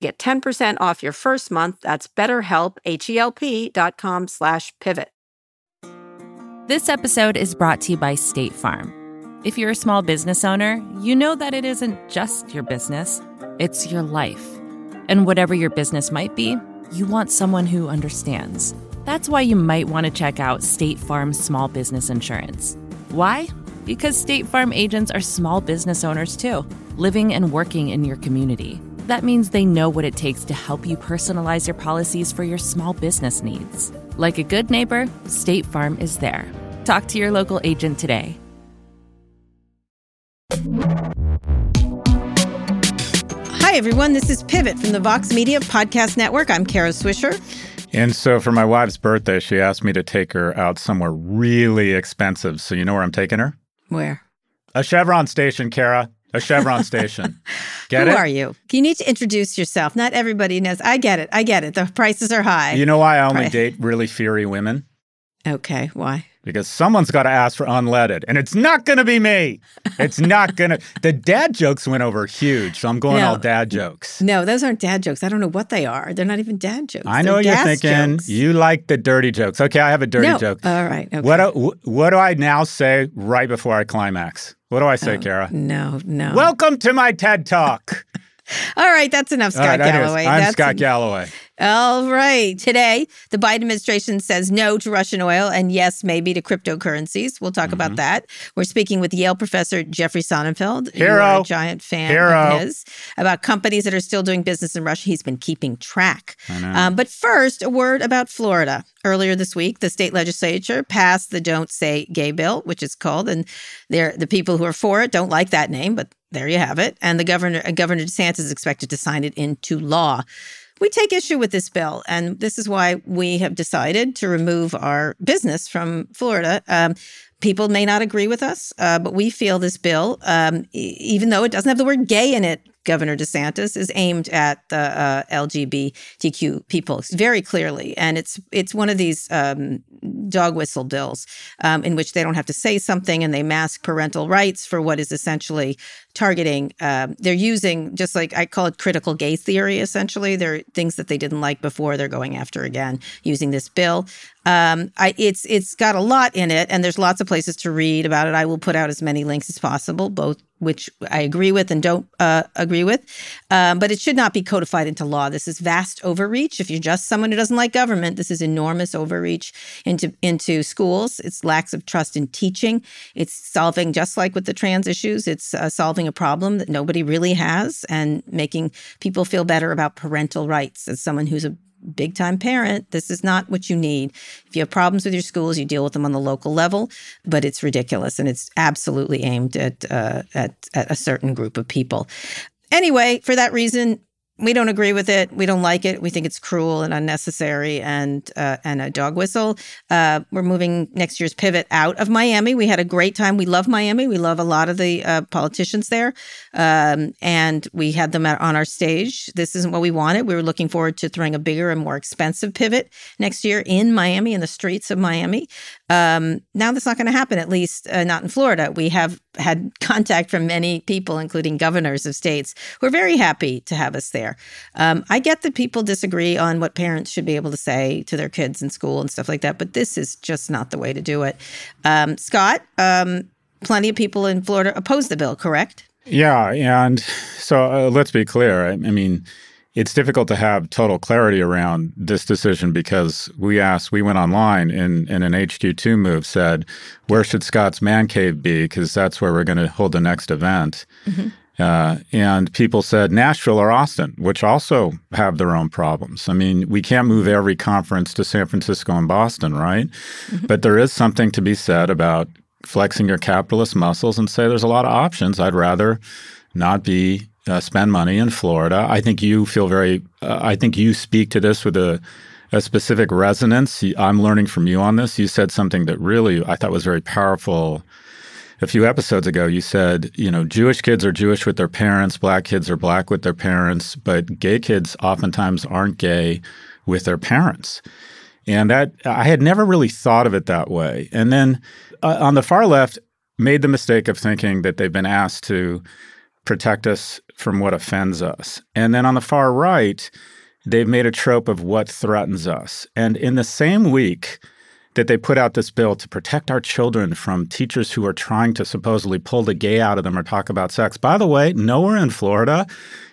Get 10% off your first month. That's betterhelp, H-E-L-P dot com slash pivot. This episode is brought to you by State Farm. If you're a small business owner, you know that it isn't just your business, it's your life. And whatever your business might be, you want someone who understands. That's why you might want to check out State Farm Small Business Insurance. Why? Because State Farm agents are small business owners too, living and working in your community. That means they know what it takes to help you personalize your policies for your small business needs. Like a good neighbor, State Farm is there. Talk to your local agent today. Hi, everyone. This is Pivot from the Vox Media Podcast Network. I'm Kara Swisher. And so for my wife's birthday, she asked me to take her out somewhere really expensive. So you know where I'm taking her? Where? A Chevron station, Kara. A Chevron station. Get Who it? are you? You need to introduce yourself. Not everybody knows. I get it. I get it. The prices are high. You know why I only Right. date really fiery women? okay. Why? Because someone's got to ask for unleaded, and it's not going to be me. It's not going to. The dad jokes went over huge, so I'm going No. all dad jokes. No, those aren't dad jokes. I don't know what they are. They're not even dad jokes. I know you're thinking. jokes. You like the dirty jokes. Okay, I have a dirty no. joke. All right. Okay. What, do, what do I now say right before I climax? What do I Oh. say, Kara? No, no. Welcome to my TED Talk. all right. That's enough, Scott right, Galloway. I'm That's Scott Galloway. All right. Today, the Biden administration says no to Russian oil and yes, maybe to cryptocurrencies. We'll talk Mm-hmm. about that. We're speaking with Yale professor Jeffrey Sonnenfeld. Hero. a giant fan Hero. of his. About companies that are still doing business in Russia. He's been keeping track. Um, but first, a word about Florida. Earlier this week, the state legislature passed the Don't Say Gay bill, which is called, and the people who are for it don't like that name, but there you have it. And the governor, uh, Governor DeSantis, is expected to sign it into law. We take issue with this bill, and this is why we have decided to remove our business from Florida. Um, people may not agree with us, uh, but we feel this bill, um, e- even though it doesn't have the word gay in it, Governor DeSantis is aimed at the uh, LGBTQ people very clearly, and it's it's one of these um, dog whistle bills um, in which they don't have to say something and they mask parental rights for what is essentially targeting. Um, they're using just like I call it critical gay theory. Essentially, there are things that they didn't like before they're going after again using this bill. Um, I, it's it's got a lot in it, and there's lots of places to read about it. I will put out as many links as possible, both which I agree with and don't uh, agree with. Um, but it should not be codified into law. This is vast overreach. If you're just someone who doesn't like government, this is enormous overreach into into schools. It's lacks of trust in teaching. It's solving just like with the trans issues. It's uh, solving a problem that nobody really has and making people feel better about parental rights. As someone who's a big time parent, this is not what you need. If you have problems with your schools, you deal with them on the local level, but it's ridiculous and it's absolutely aimed at uh, at, at a certain group of people. Anyway, for that reason, we don't agree with it. We don't like it. We think it's cruel and unnecessary and uh, and a dog whistle. Uh, we're moving next year's pivot out of Miami. We had a great time. We love Miami. We love a lot of the uh, politicians there, um, and we had them on our stage. This isn't what we wanted. We were looking forward to throwing a bigger and more expensive pivot next year in Miami, in the streets of Miami. Um, now that's not going to happen. At least uh, not in Florida. We have had contact from many people, including governors of states, who are very happy to have us there. Um, I get that people disagree on what parents should be able to say to their kids in school and stuff like that, but this is just not the way to do it. Um, Scott, um, plenty of people in Florida oppose the bill, correct? Yeah, and so uh, let's be clear. I, I mean, it's difficult to have total clarity around this decision because we asked, we went online in, in an HQ2 move, said, where should Scott's Man Cave be? Because that's where we're going to hold the next event. Mm-hmm. Uh, and people said Nashville or Austin, which also have their own problems. I mean, we can't move every conference to San Francisco and Boston, right? Mm-hmm. But there is something to be said about flexing your capitalist muscles and say there's a lot of options. I'd rather not be uh, spend money in Florida. I think you feel very. Uh, I think you speak to this with a, a specific resonance. I'm learning from you on this. You said something that really I thought was very powerful. A few episodes ago, you said, you know, Jewish kids are Jewish with their parents, black kids are black with their parents, but gay kids oftentimes aren't gay with their parents. And that I had never really thought of it that way. And then uh, on the far left, made the mistake of thinking that they've been asked to protect us from what offends us. And then on the far right, they've made a trope of what threatens us. And in the same week that they put out this bill to protect our children from teachers who are trying to supposedly pull the gay out of them or talk about sex, by the way, nowhere in Florida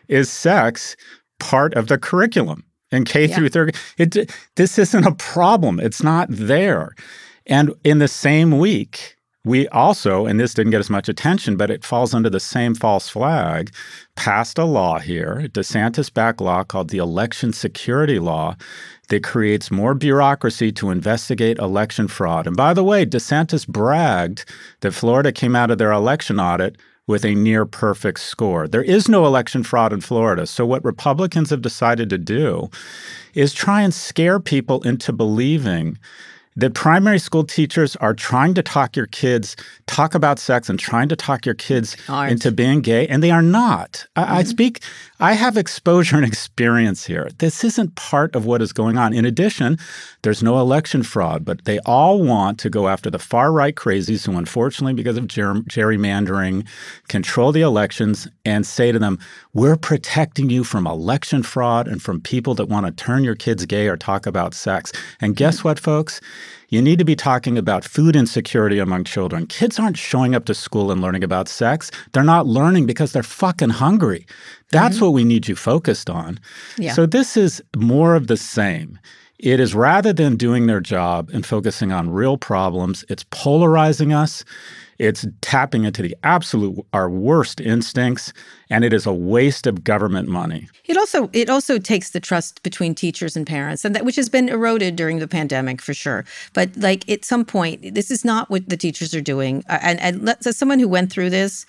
is sex part of the curriculum in K yeah. through third. It, this isn't a problem. It's not there. And in the same week, we also, and this didn't get as much attention, but it falls under the same false flag, passed a law here, DeSantis back law called the Election Security Law that creates more bureaucracy to investigate election fraud. And by the way, DeSantis bragged that Florida came out of their election audit with a near perfect score. There is no election fraud in Florida. So, what Republicans have decided to do is try and scare people into believing that primary school teachers are trying to talk your kids, talk about sex and trying to talk your kids Aren't. into being gay, and they are not. Mm-hmm. I, I, mm-hmm. speak, I have exposure and experience here. This isn't part of what is going on. In addition, there's no election fraud, but they all want to go after the far right crazies who, unfortunately, because of ger- gerrymandering, control the elections and say to them, We're protecting you from election fraud and from people that want to turn your kids gay or talk about sex. And guess what, folks? You need to be talking about food insecurity among children. Kids aren't showing up to school and learning about sex. They're not learning because they're fucking hungry. That's mm-hmm. what we need you focused on. Yeah. So this is more of the same. It is rather than doing their job and focusing on real problems, it's polarizing us. It's tapping into the absolute our worst instincts and it is a waste of government money. It also it also takes the trust between teachers and parents and that which has been eroded during the pandemic for sure. But like at some point this is not what the teachers are doing. And and as someone who went through this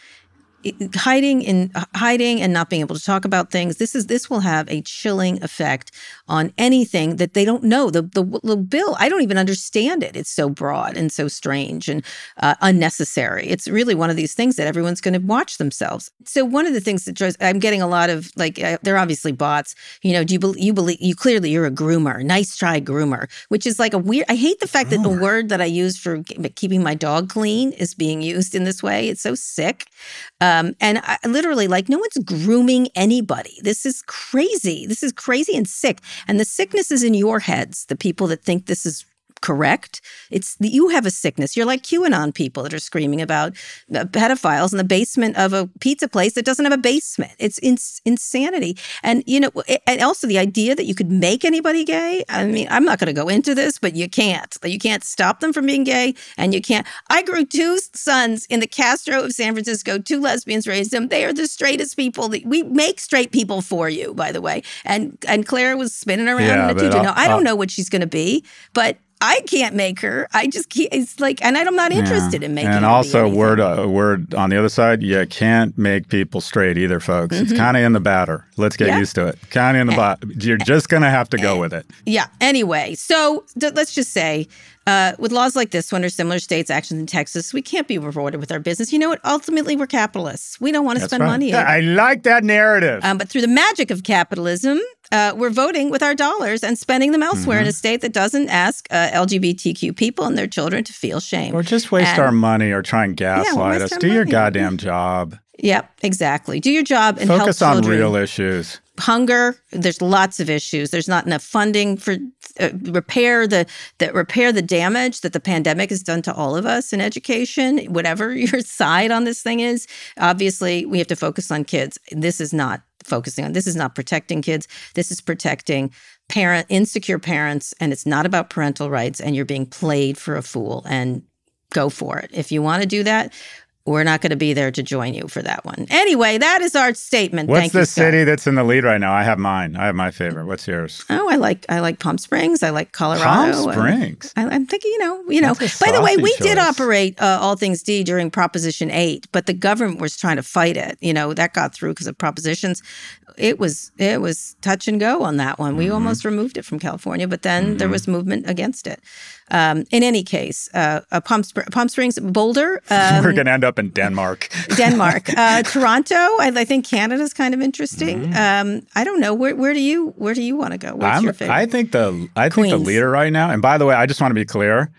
hiding in hiding and not being able to talk about things this is this will have a chilling effect on anything that they don't know the the, the bill i don't even understand it it's so broad and so strange and uh, unnecessary it's really one of these things that everyone's going to watch themselves so one of the things that drives i'm getting a lot of like uh, they're obviously bots you know do you believe you believe you clearly you're a groomer nice try groomer which is like a weird i hate the fact groomer. that the word that i use for keeping my dog clean is being used in this way it's so sick um, and I, literally, like, no one's grooming anybody. This is crazy. This is crazy and sick. And the sickness is in your heads, the people that think this is correct. It's that you have a sickness. You're like QAnon people that are screaming about uh, pedophiles in the basement of a pizza place that doesn't have a basement. It's ins- insanity. And you know, and also the idea that you could make anybody gay. I mean, I'm not going to go into this, but you can't. You can't stop them from being gay, and you can't. I grew two sons in the Castro of San Francisco. Two lesbians raised them. They are the straightest people. That, we make straight people for you, by the way. And and Claire was spinning around yeah, in a tutu. Now I don't know what she's going to be, but I can't make her. I just can't. It's like, and I'm not interested yeah. in making. And also, word uh, word on the other side, you can't make people straight either, folks. Mm-hmm. It's kind of in the batter. Let's get yeah. used to it. Kind of in the batter. You're just gonna have to go with it. Yeah. Anyway, so th- let's just say uh, with laws like this one or similar states' actions in Texas, we can't be rewarded with our business. You know what? Ultimately, we're capitalists. We don't want to spend right. money. I like that narrative. Um, but through the magic of capitalism, uh, we're voting with our dollars and spending them elsewhere mm-hmm. in a state that doesn't ask uh, LGBTQ people and their children to feel shame. Or just waste and, our money or try and gaslight yeah, us. Do money. your goddamn job. Yep, exactly. Do your job and focus on real issues. Hunger. There's lots of issues. There's not enough funding for uh, repair the that repair the damage that the pandemic has done to all of us in education. Whatever your side on this thing is, obviously we have to focus on kids. This is not focusing on. This is not protecting kids. This is protecting parent insecure parents and it's not about parental rights and you're being played for a fool and go for it. If you want to do that, we're not going to be there to join you for that one. Anyway, that is our statement. What's Thank the you, city that's in the lead right now? I have mine. I have my favorite. What's yours? Oh, I like I like Palm Springs. I like Colorado. Palm Springs. I, am thinking, you know, you know. By the way, we did operate uh, all things D during Proposition Eight, but the government was trying to fight it. You know, that got through because of propositions. It was it was touch and go on that one. We Mm-hmm. almost removed it from California, but then there was movement against it. Um, in any case, uh, Palm, Spr- Palm Springs, Boulder, um, We're going to end up in Denmark. Denmark, uh, Toronto. I, I think Canada's kind of interesting. Um, I don't know where where do you where do you want to go? What's Mm-hmm. I'm- your favorite? I think the I think the leader right now. And by the way, I just want to be clear.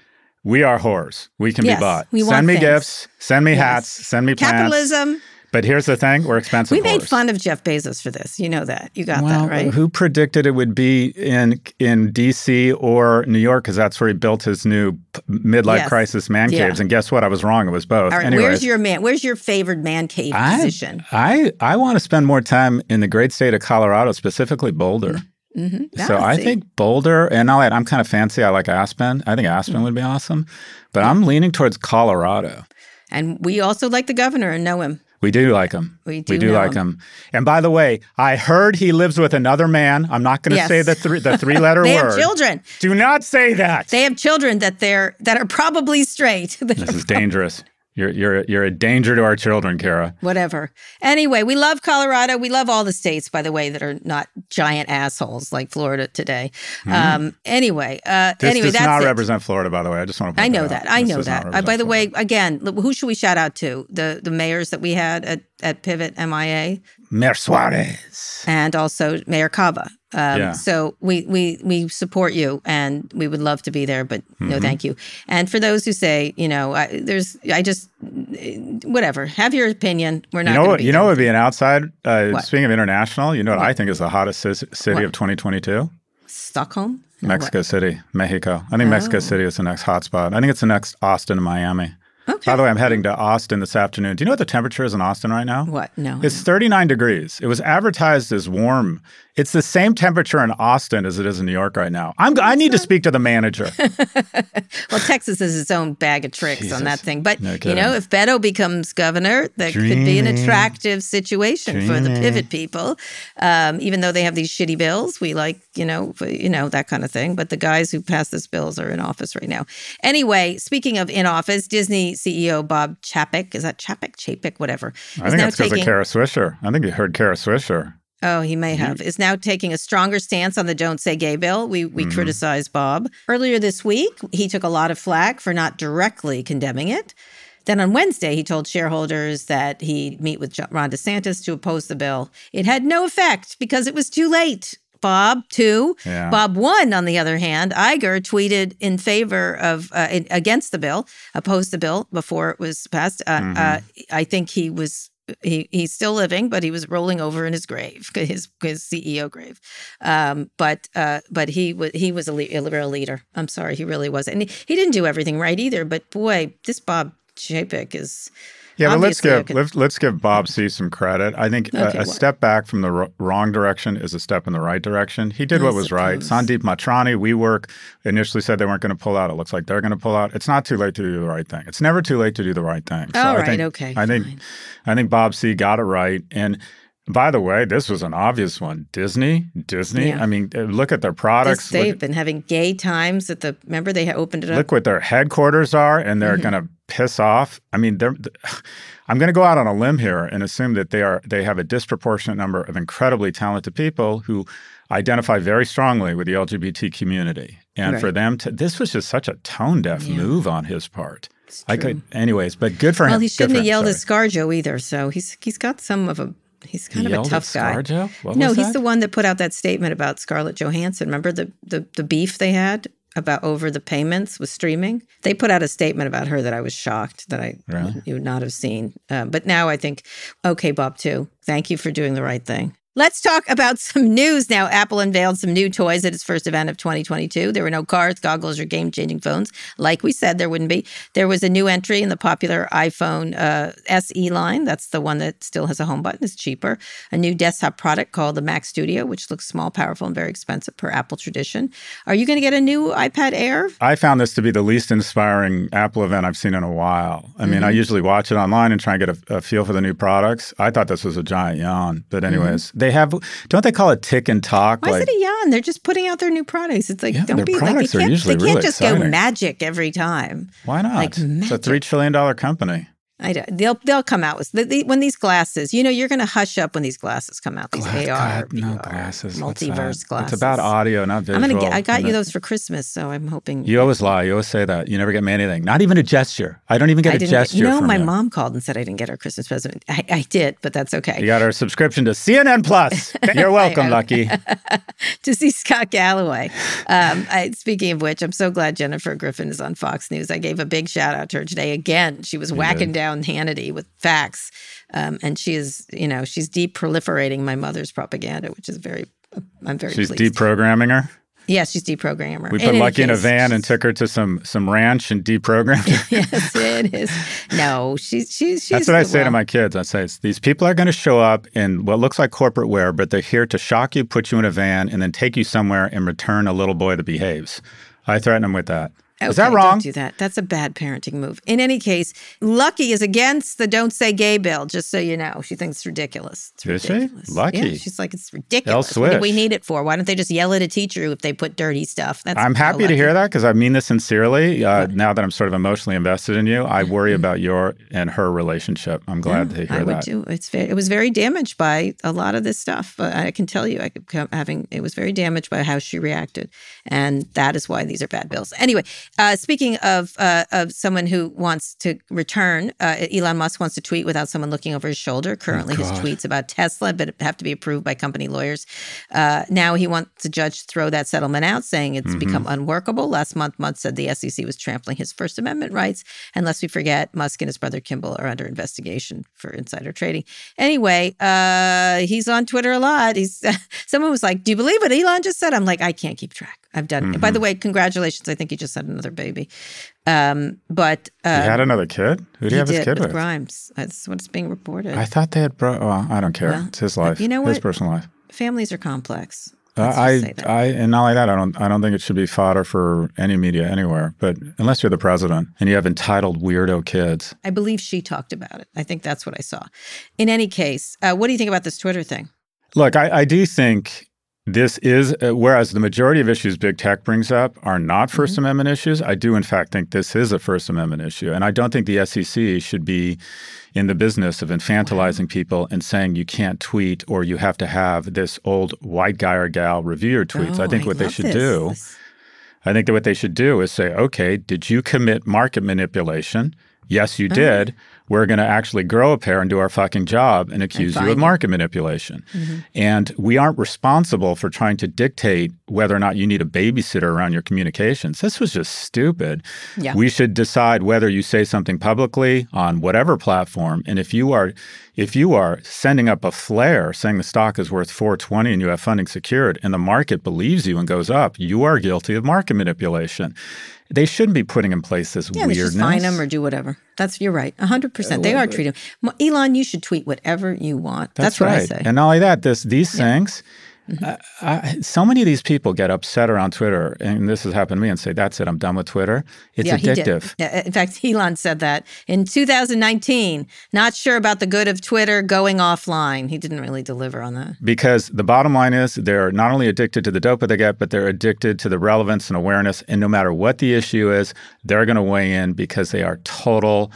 We are whores. We can Yes, be bought. we want send me things. gifts. Send me Yes. hats. Send me plants. Capitalism. But here's the thing: we're expensive. We made whores. fun of Jeff Bezos for this. You know that. You got Well, that, right? who predicted it would be in in D.C. or New York? Because that's where he built his new midlife Yes. crisis man Yeah. caves. And guess what? I was wrong. It was both. All right. Anyways, Where's your man? Where's your favorite man cave I, position? I I want to spend more time in the great state of Colorado, specifically Boulder. Mm-hmm. So I think Boulder, and that. I'm kind of fancy. I like Aspen. I think Aspen would be awesome, but I'm leaning towards Colorado. and we also like the governor and know him. We do like him. We do know like him. And by the way, I heard he lives with another man. I'm not going to Yes. say the three the three letter They word. They have children. Do not say that. They have children that they're that are probably straight. this is dangerous. You're you're you're a danger to our children, Kara. Whatever. Anyway, we love Colorado. We love all the states, by the way, that are not giant assholes like Florida today. Um, anyway, uh, Mm-hmm. This anyway, does that's not it. represent Florida, by the way. I just want to. I know out. that. I know that. Uh, by the way, again, who should we shout out to? The the mayors that we had at, at Pivot MIA Mayor Suarez. and also Mayor Cava. Um, Yeah. So we we we support you, and we would love to be there, but Mm-hmm. no, thank you. And for those who say, you know, I, there's, I just, whatever, have your opinion. We're not. You know what? You know what would be an outside. Uh, What? speaking of international, you know what, What? I think is the hottest ci- city What? of 2022? Stockholm, Mexico City, Mexico. I think Mexico Oh. City is the next hotspot. I think it's the next Austin and Miami. Okay. By the way, I'm heading to Austin this afternoon. Do you know what the temperature is in Austin right now? what? No. It's 39 degrees. It was advertised as warm. It's the same temperature in Austin as it is in New York right now. I'm, I need to speak to the manager. well, Texas has its own bag of tricks on that thing. But No you know, if Beto becomes governor, that could be an attractive situation for the pivot people. Um, even though they have these shitty bills, we like you know you know that kind of thing. But the guys who pass these bills are in office right now. Anyway, speaking of in office, Disney CEO Bob Chapek is that Chapek Chapek whatever. I think that's because of taking- Kara Swisher. I think you heard Kara Swisher. Oh, he may have. Is now taking a stronger stance on the Don't Say Gay bill. We we Mhm. criticized Bob. Earlier this week, he took a lot of flack for not directly condemning it. Then on Wednesday, he told shareholders that he'd meet with Ron DeSantis to oppose the bill. It had no effect because it was too late. Bob, too. Yeah. Bob one, on the other hand, Iger tweeted in favor of uh, in, against the bill, opposed the bill before it was passed. Uh, Mhm. uh, I think he was he he's still living, but he was rolling over in his grave, his his CEO grave. Um, but uh, but he was he was a, le- a real leader. I'm sorry, he really was, and he, he didn't do everything right either. But boy, this Bob Chapek is. Yeah, but let's give let's, let's give Bob C some credit. I think Okay, a, a step back from the r- wrong direction is a step in the right direction. He did I what was right. Sandeep Mathrani, WeWork, initially said they weren't going to pull out. It looks like they're going to pull out. It's not too late to do the right thing. It's never too late to do the right thing. So All I think, okay, I think fine. I think Bob C got it right. And by the way, this was an obvious one. Disney, Disney. Yeah. I mean, uh, look at their products. they've Look, been having gay times at the. Remember, they opened it up. look what their headquarters are, and they're Mhm. going to piss off. I mean, they're. I'm going to go out on a limb here and assume that they are they have a disproportionate number of incredibly talented people who identify very strongly with the LGBT community. And Right. for them to this was just such a tone deaf Yeah. move on his part. It's I could anyways, but good for him. Well, he shouldn't have him, yelled at. ScarJo either. So he's he's got some of a he's He kind of a yelled at tough guy. What no, was he's that? the one that put out that statement about Scarlett Johansson. Remember the the the beef they had about over the payments with streaming? They put out a statement about her that I was shocked that I Really? you would not have seen. Um, but now I think, okay, Bob, too. Thank you for doing the right thing. Let's talk about some news now. Apple unveiled some new toys at its first event of 2022. There were no cards, goggles, or game changing phones. Like we said, there wouldn't be. There was a new entry in the popular iPhone uh, SE line. That's the one that still has a home button, it's cheaper. A new desktop product called the Mac Studio, which looks small, powerful, and very expensive per Apple tradition. Are you going to get a new iPad Air? I found this to be the least inspiring Apple event I've seen in a while. I mean, mm-hmm. I usually watch it online and try and get a, a, feel for the new products. I thought this was a giant yawn. But, anyways, mm-hmm. they have, don't they call it tick and talk? Why like, is it a yawn? They're just putting out their new products. It's like, yeah, don't be like, they can't, they can't really just exciting. go magic every time. Why not? Like it's a $3 trillion company. I don't, they'll they'll come out with the, the, when these glasses. You know, you're going to hush up when these glasses come out. These Glass, AR, God, no glasses, multiverse glasses. It's about audio, not visual. I'm gonna get. I got you those for Christmas, so I'm hoping. You always lie. You always say that. You never get me anything. Not even a gesture. I don't even get I a gesture. You know, my you. mom called and said I didn't get her Christmas present. I, I did, but that's okay. You got our subscription to CNN Plus. You're welcome, Lucky. to see Scott Galloway. Um, I, speaking of which, I'm so glad Jennifer Griffin is on Fox News. I gave a big shout out to her today. Again, she was you whacking did. down Hannity with facts. Um, and she is, you know, she's deproliferating my mother's propaganda, which is very, I'm very. She's pleased. deprogramming her. Yes, she's deprogramming her. We put in Lucky in a van and took her to some some ranch and deprogrammed her. yes, it is. No, she's she's. she's That's what I say well. to my kids. I say these people are going to show up in what looks like corporate wear, but they're here to shock you, put you in a van, and then take you somewhere and return a little boy that behaves. I threaten them with that. Okay, is that wrong? Don't do that. That's a bad parenting move. In any case, Lucky is against the "Don't Say Gay" bill. Just so you know, she thinks it's ridiculous. It's is ridiculous. she? Lucky. Yeah, she's like, it's ridiculous. What do we need it for? Why don't they just yell at a teacher if they put dirty stuff? That's I'm happy to hear that because I mean this sincerely. Uh, now that I'm sort of emotionally invested in you, I worry mm-hmm. about your and her relationship. I'm glad yeah, to hear that. I that. Would too. It's very, it was very damaged by a lot of this stuff. But I can tell you, I could having it was very damaged by how she reacted, and that is why these are bad bills. Anyway, uh, speaking of uh, of someone who wants to return. Uh, Elon Musk wants to tweet without someone looking over his shoulder. Currently, oh, his tweets about Tesla but have to be approved by company lawyers. Uh, now he wants the judge to throw that settlement out, saying it's mm-hmm. become unworkable. Last month, Musk said the SEC was trampling his First Amendment rights. And lest we forget, Musk and his brother Kimball are under investigation for insider trading. Anyway, uh, he's on Twitter a lot. He's someone was like, "Do you believe what Elon just said?" I'm like, I can't keep track. I've done. Mm-hmm. By the way, congratulations! I think he just had another baby. Um, but uh, he had another kid. Who did he, he have his kid with, with? Grimes. That's what's being reported. I thought they had. Bro- well, I don't care. Well, it's his life. You know what? His personal life. Families are complex. Uh, I, I, and not like that, I don't, I don't think it should be fodder for any media anywhere. But unless you're the president and you have entitled weirdo kids, I believe she talked about it. I think that's what I saw. In any case, uh, what do you think about this Twitter thing? Look, I, I do think this is, uh, whereas the majority of issues big tech brings up are not 1st mm-hmm. Amendment issues, I do, in fact, think this is a First Amendment issue. And I don't think the SEC should be in the business of infantilizing people and saying you can't tweet or you have to have this old white guy or gal review your tweets. Oh, I think what I they should this. do. I think that what they should do is say, okay, did you commit market manipulation? Yes, you uh-huh. did we're going to actually grow a pair and do our fucking job and accuse and you of market manipulation. Mm-hmm. And we aren't responsible for trying to dictate whether or not you need a babysitter around your communications. This was just stupid. Yeah. We should decide whether you say something publicly on whatever platform and if you are if you are sending up a flare saying the stock is worth 420 and you have funding secured and the market believes you and goes up, you are guilty of market manipulation. They shouldn't be putting in place this yeah, weirdness. Yeah, just fine them or do whatever. That's you're right, hundred percent. They are treating Elon. You should tweet whatever you want. That's, That's right. what I say. And not only that, this these yeah. things Mm-hmm. I, so many of these people get upset around Twitter, and this has happened to me, and say, "That's it, I'm done with Twitter." It's yeah, addictive. Yeah, in fact, Elon said that in 2019. Not sure about the good of Twitter going offline. He didn't really deliver on that. Because the bottom line is, they're not only addicted to the dope they get, but they're addicted to the relevance and awareness. And no matter what the issue is, they're going to weigh in because they are total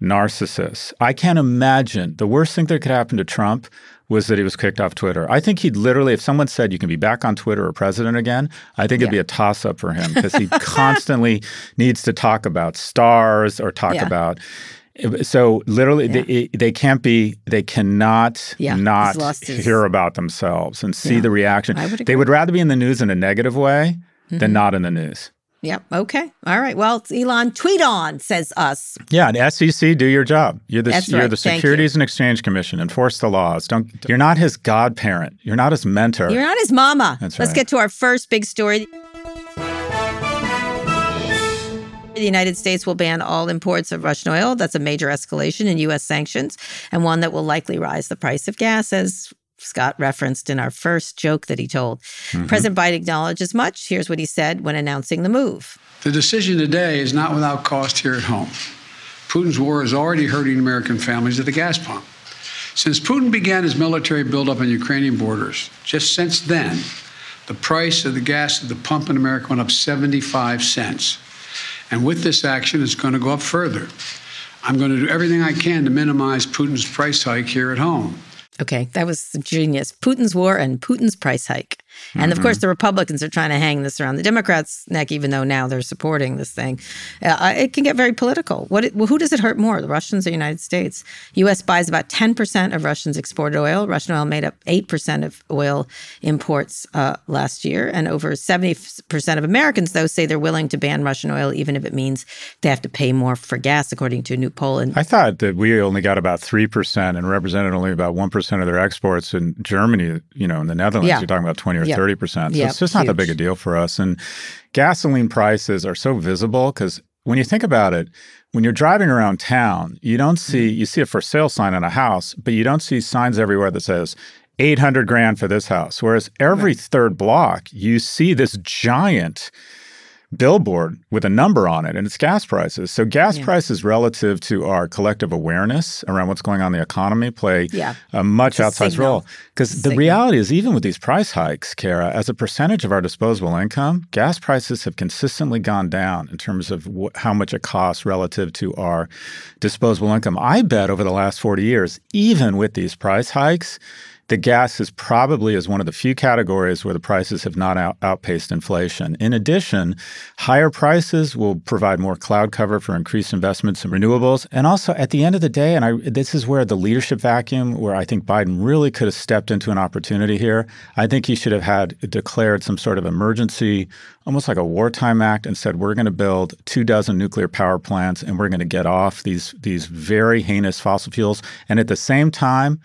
narcissists. I can't imagine the worst thing that could happen to Trump was that he was kicked off Twitter. I think he'd literally, if someone said you can be back on Twitter or president again, I think it'd be a toss up for him because he constantly needs to talk about stars or talk yeah. about. So literally, yeah. they, they can't be, they cannot yeah, not his... hear about themselves and see the reaction. Would they would rather be in the news in a negative way mm-hmm. than not in the news. Yep. Okay. All right. Well, Elon, tweet on, says us. Yeah, and SEC, do your job. You're the That's you're right. the Securities and Exchange Commission. Enforce the laws. Don't. You're not his godparent. You're not his mentor. You're not his mama. That's Let's right. get to our first big story. The United States will ban all imports of Russian oil. That's a major escalation in U.S. sanctions and one that will likely rise the price of gas, as Scott referenced in our first joke that he told. Mm-hmm. President Biden acknowledged as much. Here's what he said when announcing the move. The decision today is not without cost here at home. Putin's war is already hurting American families at the gas pump. Since Putin began his military buildup on Ukrainian borders, just since then, the price of the gas at the pump in America went up 75 cents. And with this action, it's going to go up further. I'm going to do everything I can to minimize Putin's price hike here at home. Okay, that was genius. Putin's war and Putin's price hike. And of course, the Republicans are trying to hang this around the Democrats' neck, even though now they're supporting this thing. Uh, it can get very political. What? It, well, who does it hurt more, the Russians or the United States? U.S. buys about 10% of Russians' exported oil. Russian oil made up 8% of oil imports uh, last year. And over 70% of Americans, though, say they're willing to ban Russian oil, even if it means they have to pay more for gas, according to a new poll. And I thought that we only got about three percent and represented only about one percent of their exports in Germany. You know, in the Netherlands, Yeah. you're talking about twenty or Thirty percent. So Yeah, it's just not that huge. big a deal for us. And gasoline prices are so visible because when you think about it, when you're driving around town, you don't see mm-hmm. you see a for sale sign on a house, but you don't see signs everywhere that says. 800 grand for this house. Whereas every third block, you see this giant billboard with a number on it and it's gas prices. So gas Yeah. prices relative to our collective awareness around what's going on in the economy play Yeah. a much It's outsized role. Because the reality is even with these price hikes, Kara, as a percentage of our disposable income, gas prices have consistently gone down in terms of wh- how much it costs relative to our disposable income. I bet over the last 40 years, even with these price hikes, the gas is probably is one of the few categories where the prices have not out, outpaced inflation. In addition, higher prices will provide more cloud cover for increased investments in renewables. And also, at the end of the day, and I, this is where the leadership vacuum, where I think Biden really could have stepped into an opportunity here. I think he should have had declared some sort of emergency, almost like a wartime act, and said, "We're going to build two dozen nuclear power plants, and we're going to get off these these very heinous fossil fuels." And at the same time,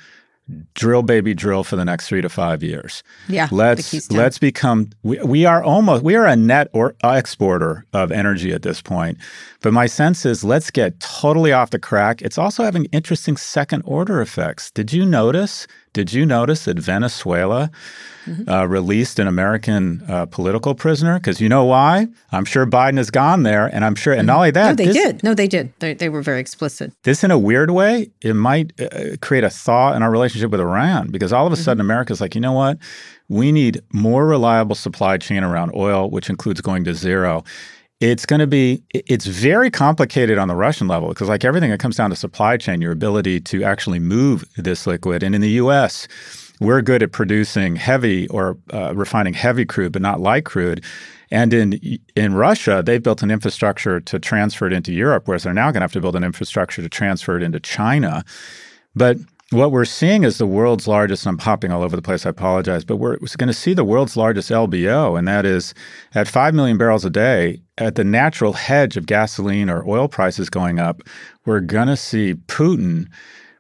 drill baby drill for the next three to five years. Yeah, let's let's become we, we are almost we are a net or exporter of energy at this point. But my sense is let's get totally off the crack. It's also having interesting second order effects. Did you notice? Did you notice that Venezuela Mm-hmm. uh, released an American uh, political prisoner? Because you know why? I'm sure Biden has gone there, and I'm sure, and not only that, no, they this- did. No, they did. They, they were very explicit. this in a weird way it might uh, create a thaw in our relationship with iran because all of a Mm-hmm. sudden america's like you know what we need more reliable supply chain around oil which includes going to zero it's going to be it's very complicated on the russian level because like everything it comes down to supply chain your ability to actually move this liquid and in the us we're good at producing heavy or uh, refining heavy crude, but not light crude. And in in Russia, they've built an infrastructure to transfer it into Europe, whereas they're now going to have to build an infrastructure to transfer it into China. But what we're seeing is the world's largest, I'm hopping all over the place, I apologize, but we're going to see the world's largest LBO, and that is at 5 million barrels a day, at the natural hedge of gasoline or oil prices going up, we're going to see Putin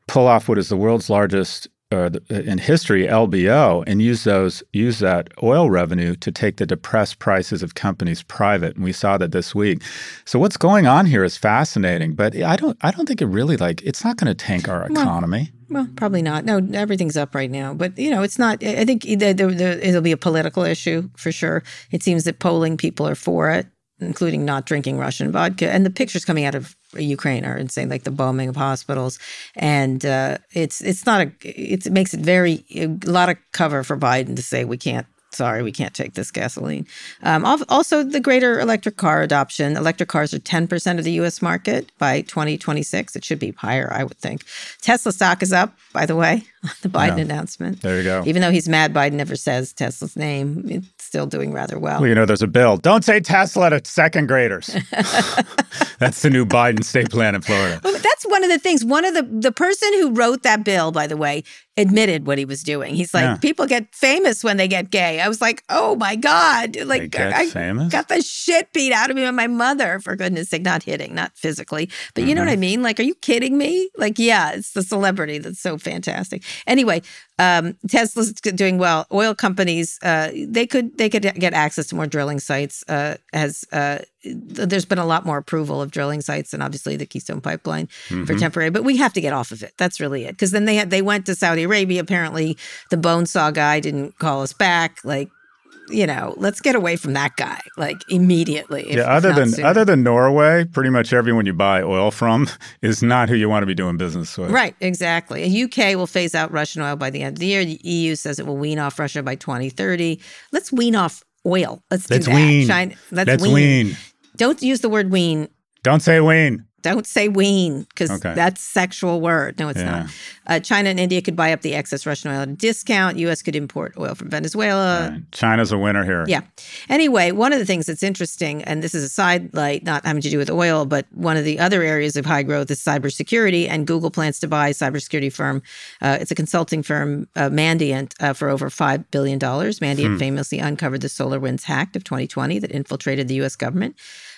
pull off what is the world's largest uh, in history LBO and use those use that oil revenue to take the depressed prices of companies private and we saw that this week. So what's going on here is fascinating, but I don't I don't think it really like it's not going to tank our economy. Well, probably not. No, everything's up right now. But you know, it's not. I think the, the, the, it'll be a political issue for sure. It seems that polling people are for it, including not drinking Russian vodka. And the pictures coming out of Ukraine are insane, like the bombing of hospitals. And uh, it's it's not a. It's, it makes it very a lot of cover for Biden to say we can't sorry, we can't take this gasoline. Um, also, the greater electric car adoption. Electric cars are 10% of the US market by 2026. It should be higher, I would think. Tesla stock is up, by the way. on the Biden Yeah. announcement. There you go. Even though he's mad, Biden never says Tesla's name. Still doing rather well. Well, you know, there's a bill. Don't say Tesla to second graders. That's the new Biden state plan in Florida. Well, that's one of the things. One of the the person who wrote that bill, by the way, admitted what he was doing. He's like, Yeah. people get famous when they get gay. I was like, oh my god, like I famous? got the shit beat out of me by my mother. For goodness sake, not hitting, not physically, but you know Mm-hmm. what I mean. Like, are you kidding me? Like, yeah, it's the celebrity that's so fantastic. Anyway, um, Tesla's doing well. Oil companies, uh, they could they could get access to more drilling sites. Uh, as uh, Uh, there's been a lot more approval of drilling sites, and obviously the Keystone Pipeline for mm-hmm. temporary. But we have to get off of it. That's really it. Because then they had they went to Saudi Arabia. Apparently, the bone saw guy didn't call us back. Like, you know, let's get away from that guy like immediately. if- Yeah, other than sooner. other than Norway, pretty much everyone you buy oil from is not who you want to be doing business with. Right, exactly. And UK will phase out Russian oil by the end of the year. The EU says it will wean off Russia by 2030. Let's wean off oil. Let's do Let's that. wean. China, let's, Let's wean. wean. Don't use the word wean. Don't say wean. Don't say wean because Okay. that's sexual word. No, it's Yeah. not. Uh, China and India could buy up the excess Russian oil at a discount. U.S. could import oil from Venezuela. Right. China's a winner here. Yeah. Anyway, one of the things that's interesting, and this is a side light, not having to do with oil, but one of the other areas of high growth is cybersecurity. And Google plans to buy a cybersecurity firm. Uh, it's a consulting firm, uh, Mandiant, uh, for over $5 billion. Mandiant famously uncovered the SolarWinds hack of 2020 that infiltrated the U.S. government.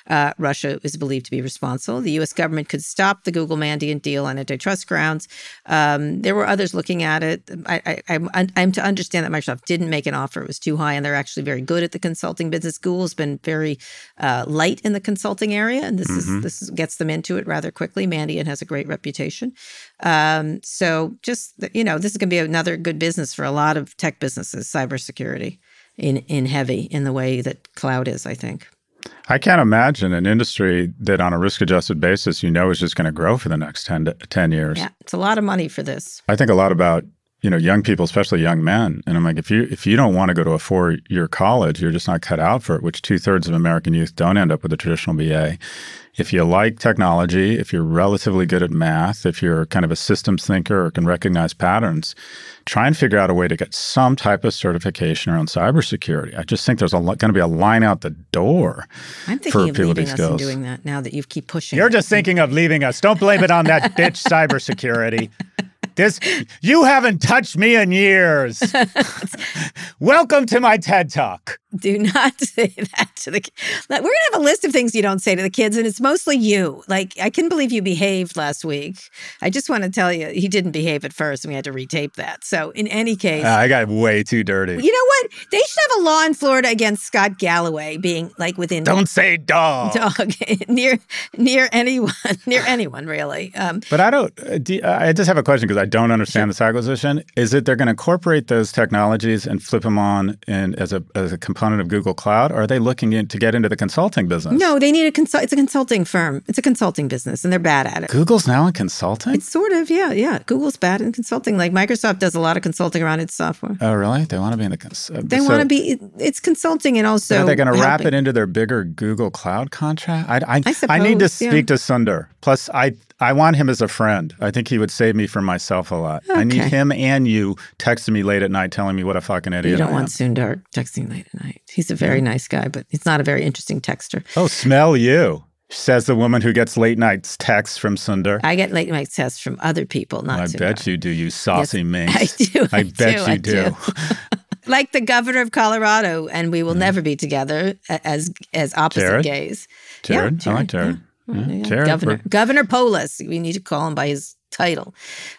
Uh, Russia is believed to be responsible. The U.S. government could stop the Google Mandiant deal on antitrust grounds. Um, there were others looking at it. I, I, I'm, I'm to understand that Microsoft didn't make an offer; it was too high, and they're actually very good at the consulting business. Google's been very uh, light in the consulting area, and this is this is, gets them into it rather quickly. Mandiant has a great reputation, um, so just you know, this is going to be another good business for a lot of tech businesses, cybersecurity in in heavy in the way that cloud is. I think. I can't imagine an industry that on a risk adjusted basis you know is just going to grow for the next 10, to, 10 years. Yeah, it's a lot of money for this. I think a lot about you know young people, especially young men, and I'm like, if you if you don't want to go to a four year college, you're just not cut out for it. Which two thirds of American youth don't end up with a traditional BA. If you like technology, if you're relatively good at math, if you're kind of a systems thinker or can recognize patterns, try and figure out a way to get some type of certification around cybersecurity. I just think there's a going to be a line out the door. I'm for thinking of people leaving us and doing that now that you keep pushing. You're it. just thinking of leaving us. Don't blame it on that bitch cybersecurity. This you haven't touched me in years. Welcome to my TED Talk. Do not say that to the. ki- Like, We're gonna have a list of things you don't say to the kids, and it's mostly you. Like I couldn't believe you behaved last week. I just want to tell you, he didn't behave at first, and we had to retape that. So in any case, Uh, I got way too dirty. you know what? They should have a law in Florida against Scott Galloway being like within Don't say dog. dog near near anyone near anyone really. Um, But I don't. uh, do- I just have a question because I don't understand this acquisition. Is it they're going to incorporate those technologies and flip them on and as a as a component of Google Cloud? Or are they looking in, to get into the consulting business? no, they need a consult. It's a consulting firm. It's a consulting business, and they're bad at it. Google's now in consulting. It's sort of, yeah, yeah. Google's bad in consulting. Like Microsoft does a lot of consulting around its software. oh, really? They want to be in the. Cons- uh, They so- want to be. It's consulting and also. are they going to wrap it into their bigger Google Cloud contract? I, I, I need to suppose, yeah. speak to Sundar. Plus, I I want him as a friend. I think he would save me from myself a lot. I need him and you texting me late at night telling me what a fucking idiot You don't I am. want Sundar texting late at night. He's a very nice guy, but he's not a very interesting texter. Oh, smell you, says the woman who gets late nights texts from Sundar. I get late night texts from other people, not I Sundar. bet you do, you saucy Yes, minx. I do. I, bet do, you I do. like the governor of Colorado, and we will mm-hmm. never be together as as opposite Jared? gays. Jared, Yeah, I like Jared. yeah. Yeah, Yeah, Governor Governor Polis. We need to call him by his title.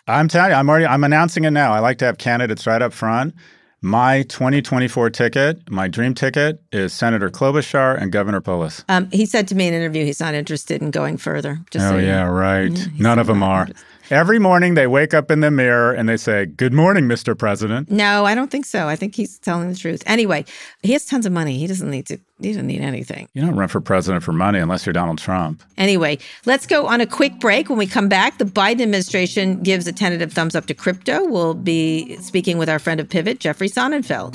I'm telling you, I'm already I'm announcing it now. I like to have candidates right up front. My 2024 ticket, my dream ticket, is Senator Klobuchar and Governor Polis. Um, he said to me in an interview he's not interested in going further. Just Oh so you know. yeah, right. Yeah, None of them are. interested. Every morning they wake up in the mirror and they say, "Good morning, Mr. President." No, I don't think so. I think he's telling the truth. Anyway, he has tons of money. He doesn't need to. He doesn't need anything. You don't run for president for money unless you're Donald Trump. Anyway, let's go on a quick break. When we come back, the Biden administration gives a tentative thumbs up to crypto. We'll be speaking with our friend of Pivot, Jeffrey Sonnenfeld.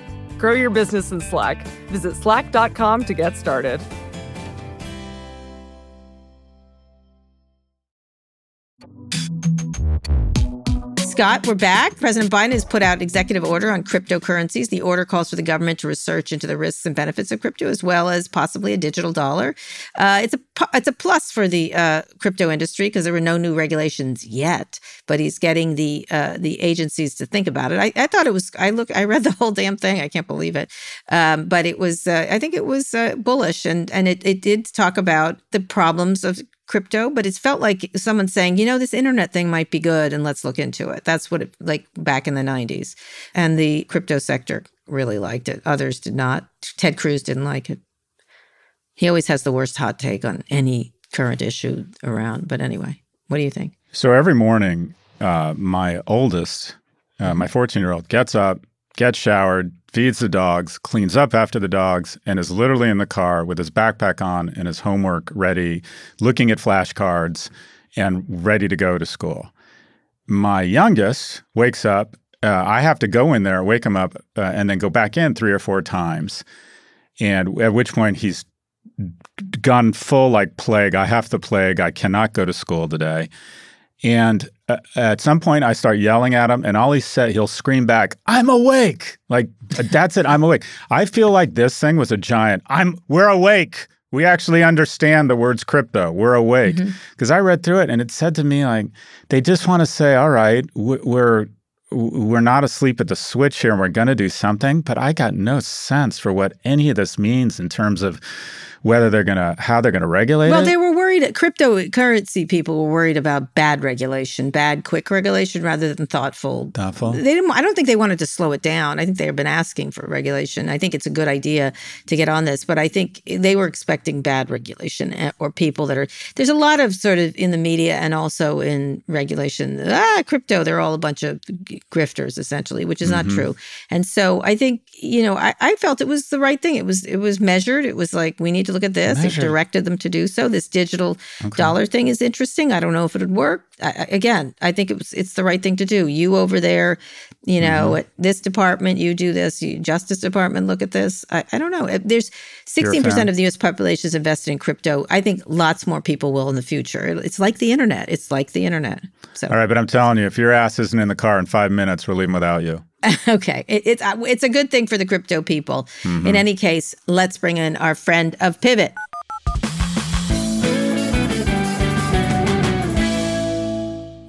Grow your business in Slack. Visit slack.com to get started. Scott, we're back. President Biden has put out an executive order on cryptocurrencies. The order calls for the government to research into the risks and benefits of crypto, as well as possibly a digital dollar. Uh, it's a it's a plus for the uh, crypto industry because there were no new regulations yet. But he's getting the uh, the agencies to think about it. I, I, thought it was. I look. I read the whole damn thing. I can't believe it. Um, but it was. Uh, I think it was uh, bullish, and and it, it did talk about the problems of crypto, but it's felt like someone saying, you know, this internet thing might be good and let's look into it. That's what it like back in the 90s. And the crypto sector really liked it. Others did not. Ted Cruz didn't like it. He always has the worst hot take on any current issue around. But anyway, what do you think? So every morning, uh, my oldest, uh, my 14 year old, gets up, gets showered, feeds the dogs, cleans up after the dogs, and is literally in the car with his backpack on and his homework ready, looking at flashcards and ready to go to school. My youngest wakes up. Uh, I have to go in there, wake him up, uh, and then go back in three or four times. And at which point he's gone full like plague. I have the plague. I cannot go to school today. And uh, at some point, I start yelling at him, and all he said, he'll scream back, "I'm awake!" Like that's it. I'm awake. I feel like this thing was a giant. I'm. We're awake. We actually understand the words crypto. We're awake because mm-hmm. I read through it, and it said to me like they just want to say, "All right, we're." We're not asleep at the switch here and we're going to do something, but I got no sense for what any of this means in terms of whether they're going to how they're going to regulate well, it. Well, they were worried. Cryptocurrency people were worried about bad regulation, bad quick regulation rather than thoughtful. Thoughtful. They didn't. I don't think they wanted to slow it down. I think they have been asking for regulation. I think it's a good idea to get on this, but I think they were expecting bad regulation eh, or people that are. There's a lot of sort of in the media and also in regulation. Ah, crypto. They're all a bunch of grifters essentially, which is mm-hmm. not true. And so I think you know I, I felt it was the right thing. It was it was measured. It was like we need to to look at this. Measure. It directed them to do so. This digital okay. dollar thing is interesting. I don't know if it would work. I, again, I think it was it's the right thing to do. You over there, you know, mm-hmm. at this department, you do this. You, Justice Department, look at this. I, I don't know. There's 16% of the U.S. population is invested in crypto. I think lots more people will in the future. It's like the internet. It's like the internet. So. All right, but I'm telling you, if your ass isn't in the car in five minutes, we're leaving without you. okay, it, it's uh, it's a good thing for the crypto people. Mm-hmm. In any case, let's bring in our friend of Pivot.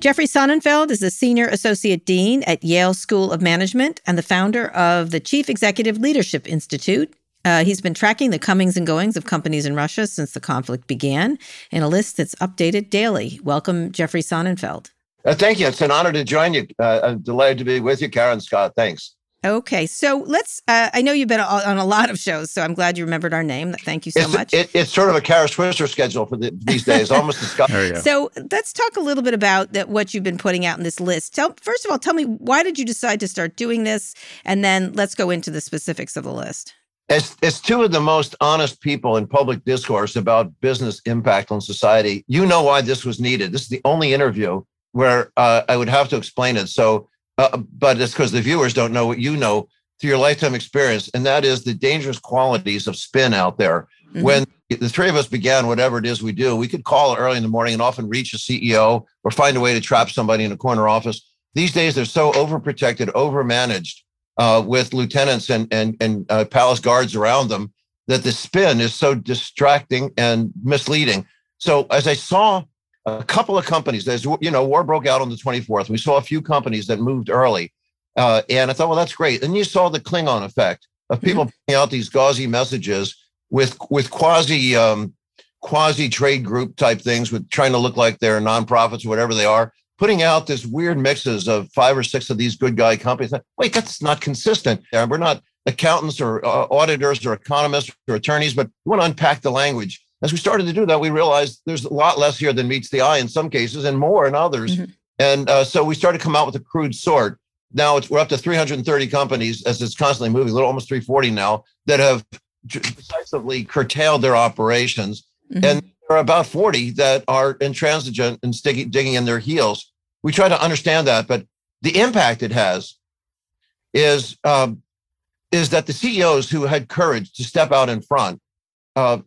Jeffrey Sonnenfeld is the Senior Associate Dean at Yale School of Management and the founder of the Chief Executive Leadership Institute. Uh, he's been tracking the comings and goings of companies in Russia since the conflict began in a list that's updated daily. Welcome, Jeffrey Sonnenfeld. Uh, thank you. It's an honor to join you. Uh, I'm delighted to be with you, Karen Scott. Thanks. Okay, so let's. Uh, I know you've been on a lot of shows, so I'm glad you remembered our name. Thank you so it's, much. It, it's sort of a Kara Swisher schedule for the, these days, almost a So let's talk a little bit about that. What you've been putting out in this list. Tell first of all, tell me why did you decide to start doing this, and then let's go into the specifics of the list. As, as two of the most honest people in public discourse about business impact on society, you know why this was needed. This is the only interview where uh, I would have to explain it. So, uh, but it's because the viewers don't know what you know through your lifetime experience, and that is the dangerous qualities of spin out there. Mm-hmm. When the three of us began whatever it is we do, we could call early in the morning and often reach a CEO or find a way to trap somebody in a corner office. These days, they're so overprotected, overmanaged uh, with lieutenants and and and uh, palace guards around them that the spin is so distracting and misleading. So as I saw a couple of companies, There's, you know, war broke out on the 24th. We saw a few companies that moved early, uh, and I thought, well, that's great. And you saw the Klingon effect of mm-hmm. people putting out these gauzy messages with with quasi um, quasi trade group type things, with trying to look like they're nonprofits or whatever they are, putting out this weird mixes of five or six of these good guy companies. Wait, that's not consistent. We're not accountants or uh, auditors or economists or attorneys, but we want to unpack the language. As we started to do that, we realized there's a lot less here than meets the eye in some cases and more in others. Mm-hmm. And uh, so we started to come out with a crude sort. Now it's, we're up to 330 companies, as it's constantly moving, a little almost 340 now, that have decisively curtailed their operations. Mm-hmm. And there are about 40 that are intransigent and sticking, digging in their heels. We try to understand that, but the impact it has is um, is that the CEOs who had courage to step out in front uh,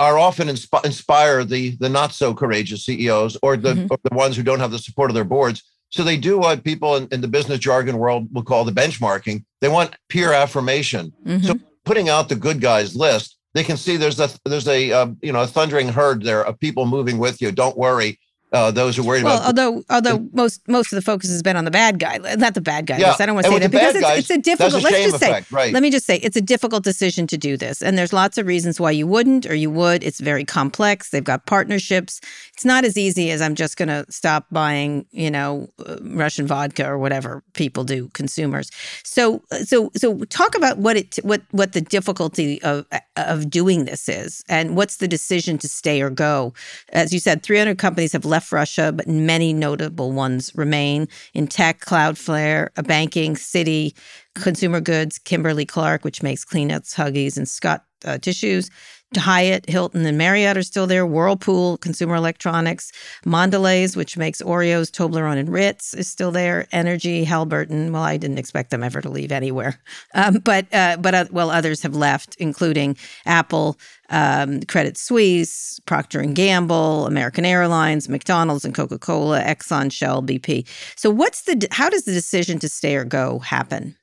are often insp- inspire the the not so courageous CEOs or the mm-hmm. or the ones who don't have the support of their boards. So they do what people in, in, the business jargon world will call the benchmarking. They want peer affirmation. Mm-hmm. So putting out the good guys list, they can see there's a there's a uh, you know a thundering herd there of people moving with you. Don't worry uh, those who are worried well, about. Although, although most most of the focus has been on the bad guy, not the bad guy. Yeah. I don't want to say that because it's, guys, it's, a difficult. A let's just effect, say, right. let me just say, it's a difficult decision to do this, and there's lots of reasons why you wouldn't or you would. It's very complex. They've got partnerships. It's not as easy as I'm just going to stop buying, you know, uh, Russian vodka or whatever people do, consumers. So, so, so talk about what it what what the difficulty of of doing this is, and what's the decision to stay or go. As you said, 300 companies have left Russia, but many notable ones remain in tech, Cloudflare, a banking, Citi, consumer goods, Kimberly Clark, which makes Kleenex, Huggies, and Scott uh, tissues. Hyatt, Hilton, and Marriott are still there. Whirlpool, Consumer Electronics, Mondelez, which makes Oreos, Toblerone, and Ritz, is still there. Energy, Halliburton. Well, I didn't expect them ever to leave anywhere, um, but uh, but uh, well, others have left, including Apple, um, Credit Suisse, Procter and Gamble, American Airlines, McDonald's, and Coca Cola, Exxon, Shell, BP. So, what's the how does the decision to stay or go happen?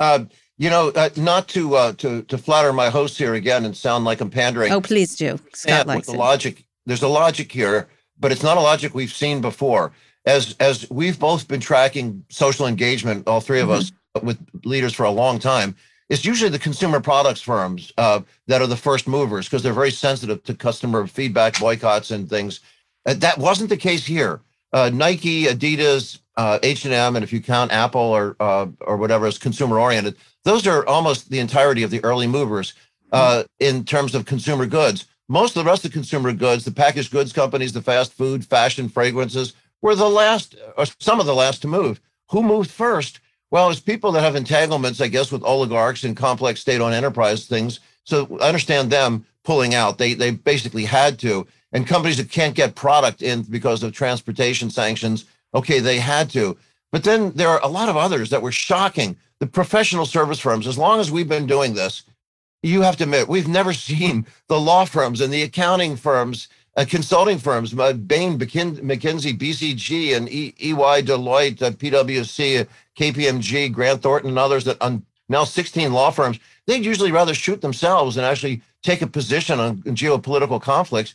Uh, you know, uh, not to uh, to to flatter my host here again and sound like I'm pandering. Oh, please do. Scott likes the it. logic. There's a logic here, but it's not a logic we've seen before. As as we've both been tracking social engagement, all 3 of mm-hmm. us with leaders for a long time. It's usually the consumer products firms uh, that are the first movers because they're very sensitive to customer feedback, boycotts, and things. Uh, that wasn't the case here. Uh, Nike, Adidas, uh, H&M, and if you count Apple or uh, or whatever as consumer oriented, those are almost the entirety of the early movers uh, mm-hmm. in terms of consumer goods. Most of the rest of consumer goods, the packaged goods companies, the fast food, fashion, fragrances, were the last, or some of the last to move. Who moved first? Well, it's people that have entanglements, I guess, with oligarchs and complex state-owned enterprise things. So I understand them pulling out. They they basically had to. And companies that can't get product in because of transportation sanctions, okay, they had to. But then there are a lot of others that were shocking. The professional service firms, as long as we've been doing this, you have to admit, we've never seen the law firms and the accounting firms, uh, consulting firms, uh, Bain, McKinsey, BCG, and EY, Deloitte, uh, PwC, KPMG, Grant Thornton, and others that un- now 16 law firms, they'd usually rather shoot themselves than actually take a position on geopolitical conflicts.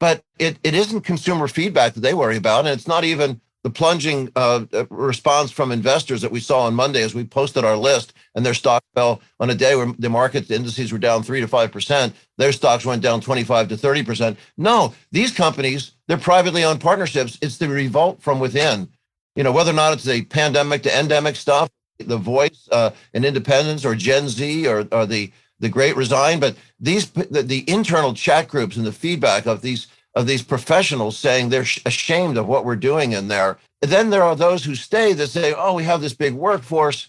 But it, it isn't consumer feedback that they worry about. And it's not even the plunging uh, response from investors that we saw on Monday as we posted our list and their stock fell on a day where the market the indices were down 3 to 5%, their stocks went down 25 to 30%. No, these companies, they're privately owned partnerships. It's the revolt from within. You know, whether or not it's a pandemic to endemic stuff, the voice uh, and independence or Gen Z or, or the the great resign, but these the, the internal chat groups and the feedback of these of these professionals saying they're ashamed of what we're doing in there. And then there are those who stay that say, "Oh, we have this big workforce."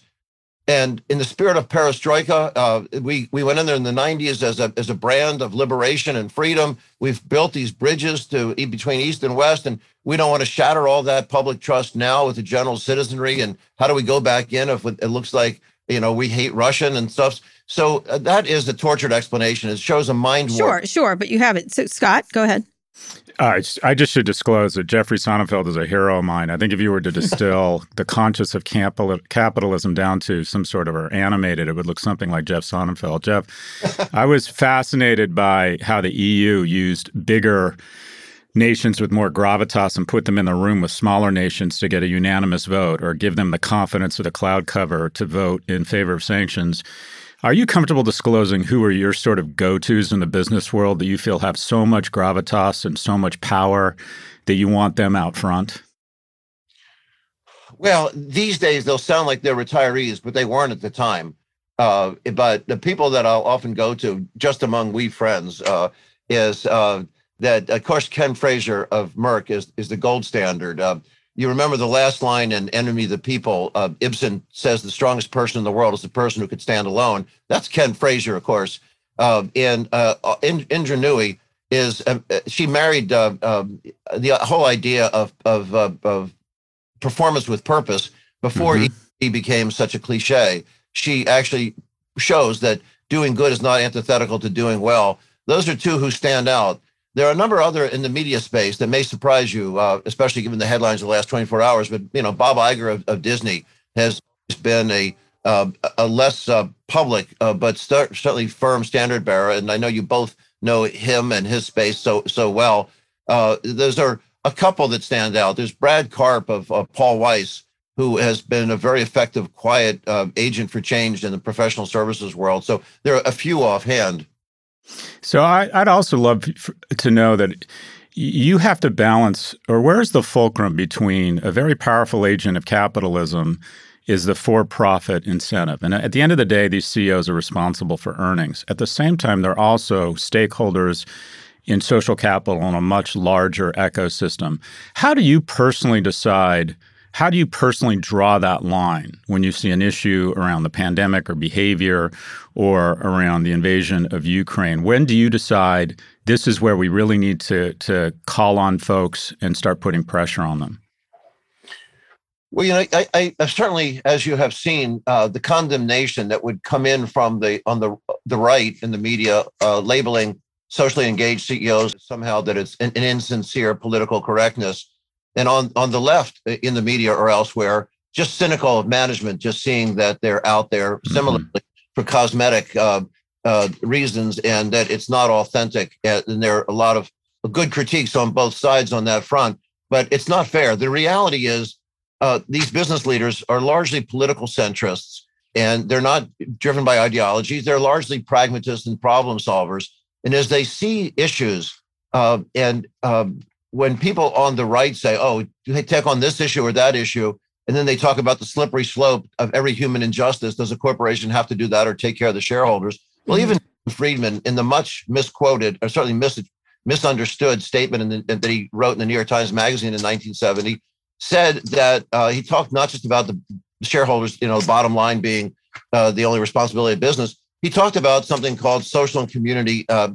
And in the spirit of perestroika, uh, we we went in there in the '90s as a as a brand of liberation and freedom. We've built these bridges to between East and West, and we don't want to shatter all that public trust now with the general citizenry. And how do we go back in if it looks like you know we hate Russian and stuff? So uh, that is the tortured explanation. It shows a mind sure, warp. Sure, sure, but you have it. So Scott, go ahead. Uh, I just should disclose that Jeffrey Sonnenfeld is a hero of mine. I think if you were to distill the conscience of capitalism down to some sort of or animated, it would look something like Jeff Sonnenfeld. Jeff, I was fascinated by how the EU used bigger nations with more gravitas and put them in the room with smaller nations to get a unanimous vote or give them the confidence of the cloud cover to vote in favor of sanctions. Are you comfortable disclosing who are your sort of go tos in the business world that you feel have so much gravitas and so much power that you want them out front? Well, these days they'll sound like they're retirees, but they weren't at the time. Uh, but the people that I'll often go to, just among we friends, uh, is uh, that, of course, Ken Frazier of Merck is, is the gold standard. Uh, you remember the last line in Enemy of the People. Uh, Ibsen says the strongest person in the world is the person who could stand alone. That's Ken Frazier, of course. Uh, and uh, Indra Nooyi is uh, she married uh, um, the whole idea of of, uh, of performance with purpose before mm-hmm. he became such a cliche. She actually shows that doing good is not antithetical to doing well. Those are two who stand out. There are a number of other in the media space that may surprise you, uh, especially given the headlines of the last 24 hours. But you know, Bob Iger of, of Disney has been a uh, a less uh, public, uh, but certainly firm standard bearer. And I know you both know him and his space so so well. Uh, those are a couple that stand out. There's Brad Karp of, of Paul Weiss, who has been a very effective, quiet uh, agent for change in the professional services world. So there are a few offhand. So I, would also love to know that you have to balance, or where's the fulcrum between a very powerful agent of capitalism is the for-profit incentive. And at the end of the day, these CEOs are responsible for earnings. At the same time, they're also stakeholders in social capital on a much larger ecosystem. How do you personally decide – how do you personally draw that line when you see an issue around the pandemic or behavior or around the invasion of Ukraine? When do you decide this is where we really need to, to call on folks and start putting pressure on them? Well, you know, I, I certainly, as you have seen, uh, the condemnation that would come in from the on the the right in the media, uh, labeling socially engaged CEOs somehow that it's an, an insincere political correctness and on on the left uh, in the media or elsewhere just cynical of management just seeing that they're out there mm-hmm. similarly for cosmetic uh, uh, reasons and that it's not authentic uh, and there are a lot of good critiques on both sides on that front but it's not fair. The reality is uh, these business leaders are largely political centrists and they're not driven by ideologies they're largely pragmatists and problem solvers. And as they see issues uh, and um, when people on the right say, oh, they take on this issue or that issue, and then they talk about the slippery slope of every human injustice, does a corporation have to do that or take care of the shareholders? Well, mm-hmm. even Friedman, in the much misquoted or certainly mis- misunderstood statement the, that he wrote in the New York Times Magazine in 1970, said that uh, he talked not just about the shareholders, you know, the bottom line being uh, the only responsibility of business. He talked about something called social and community uh,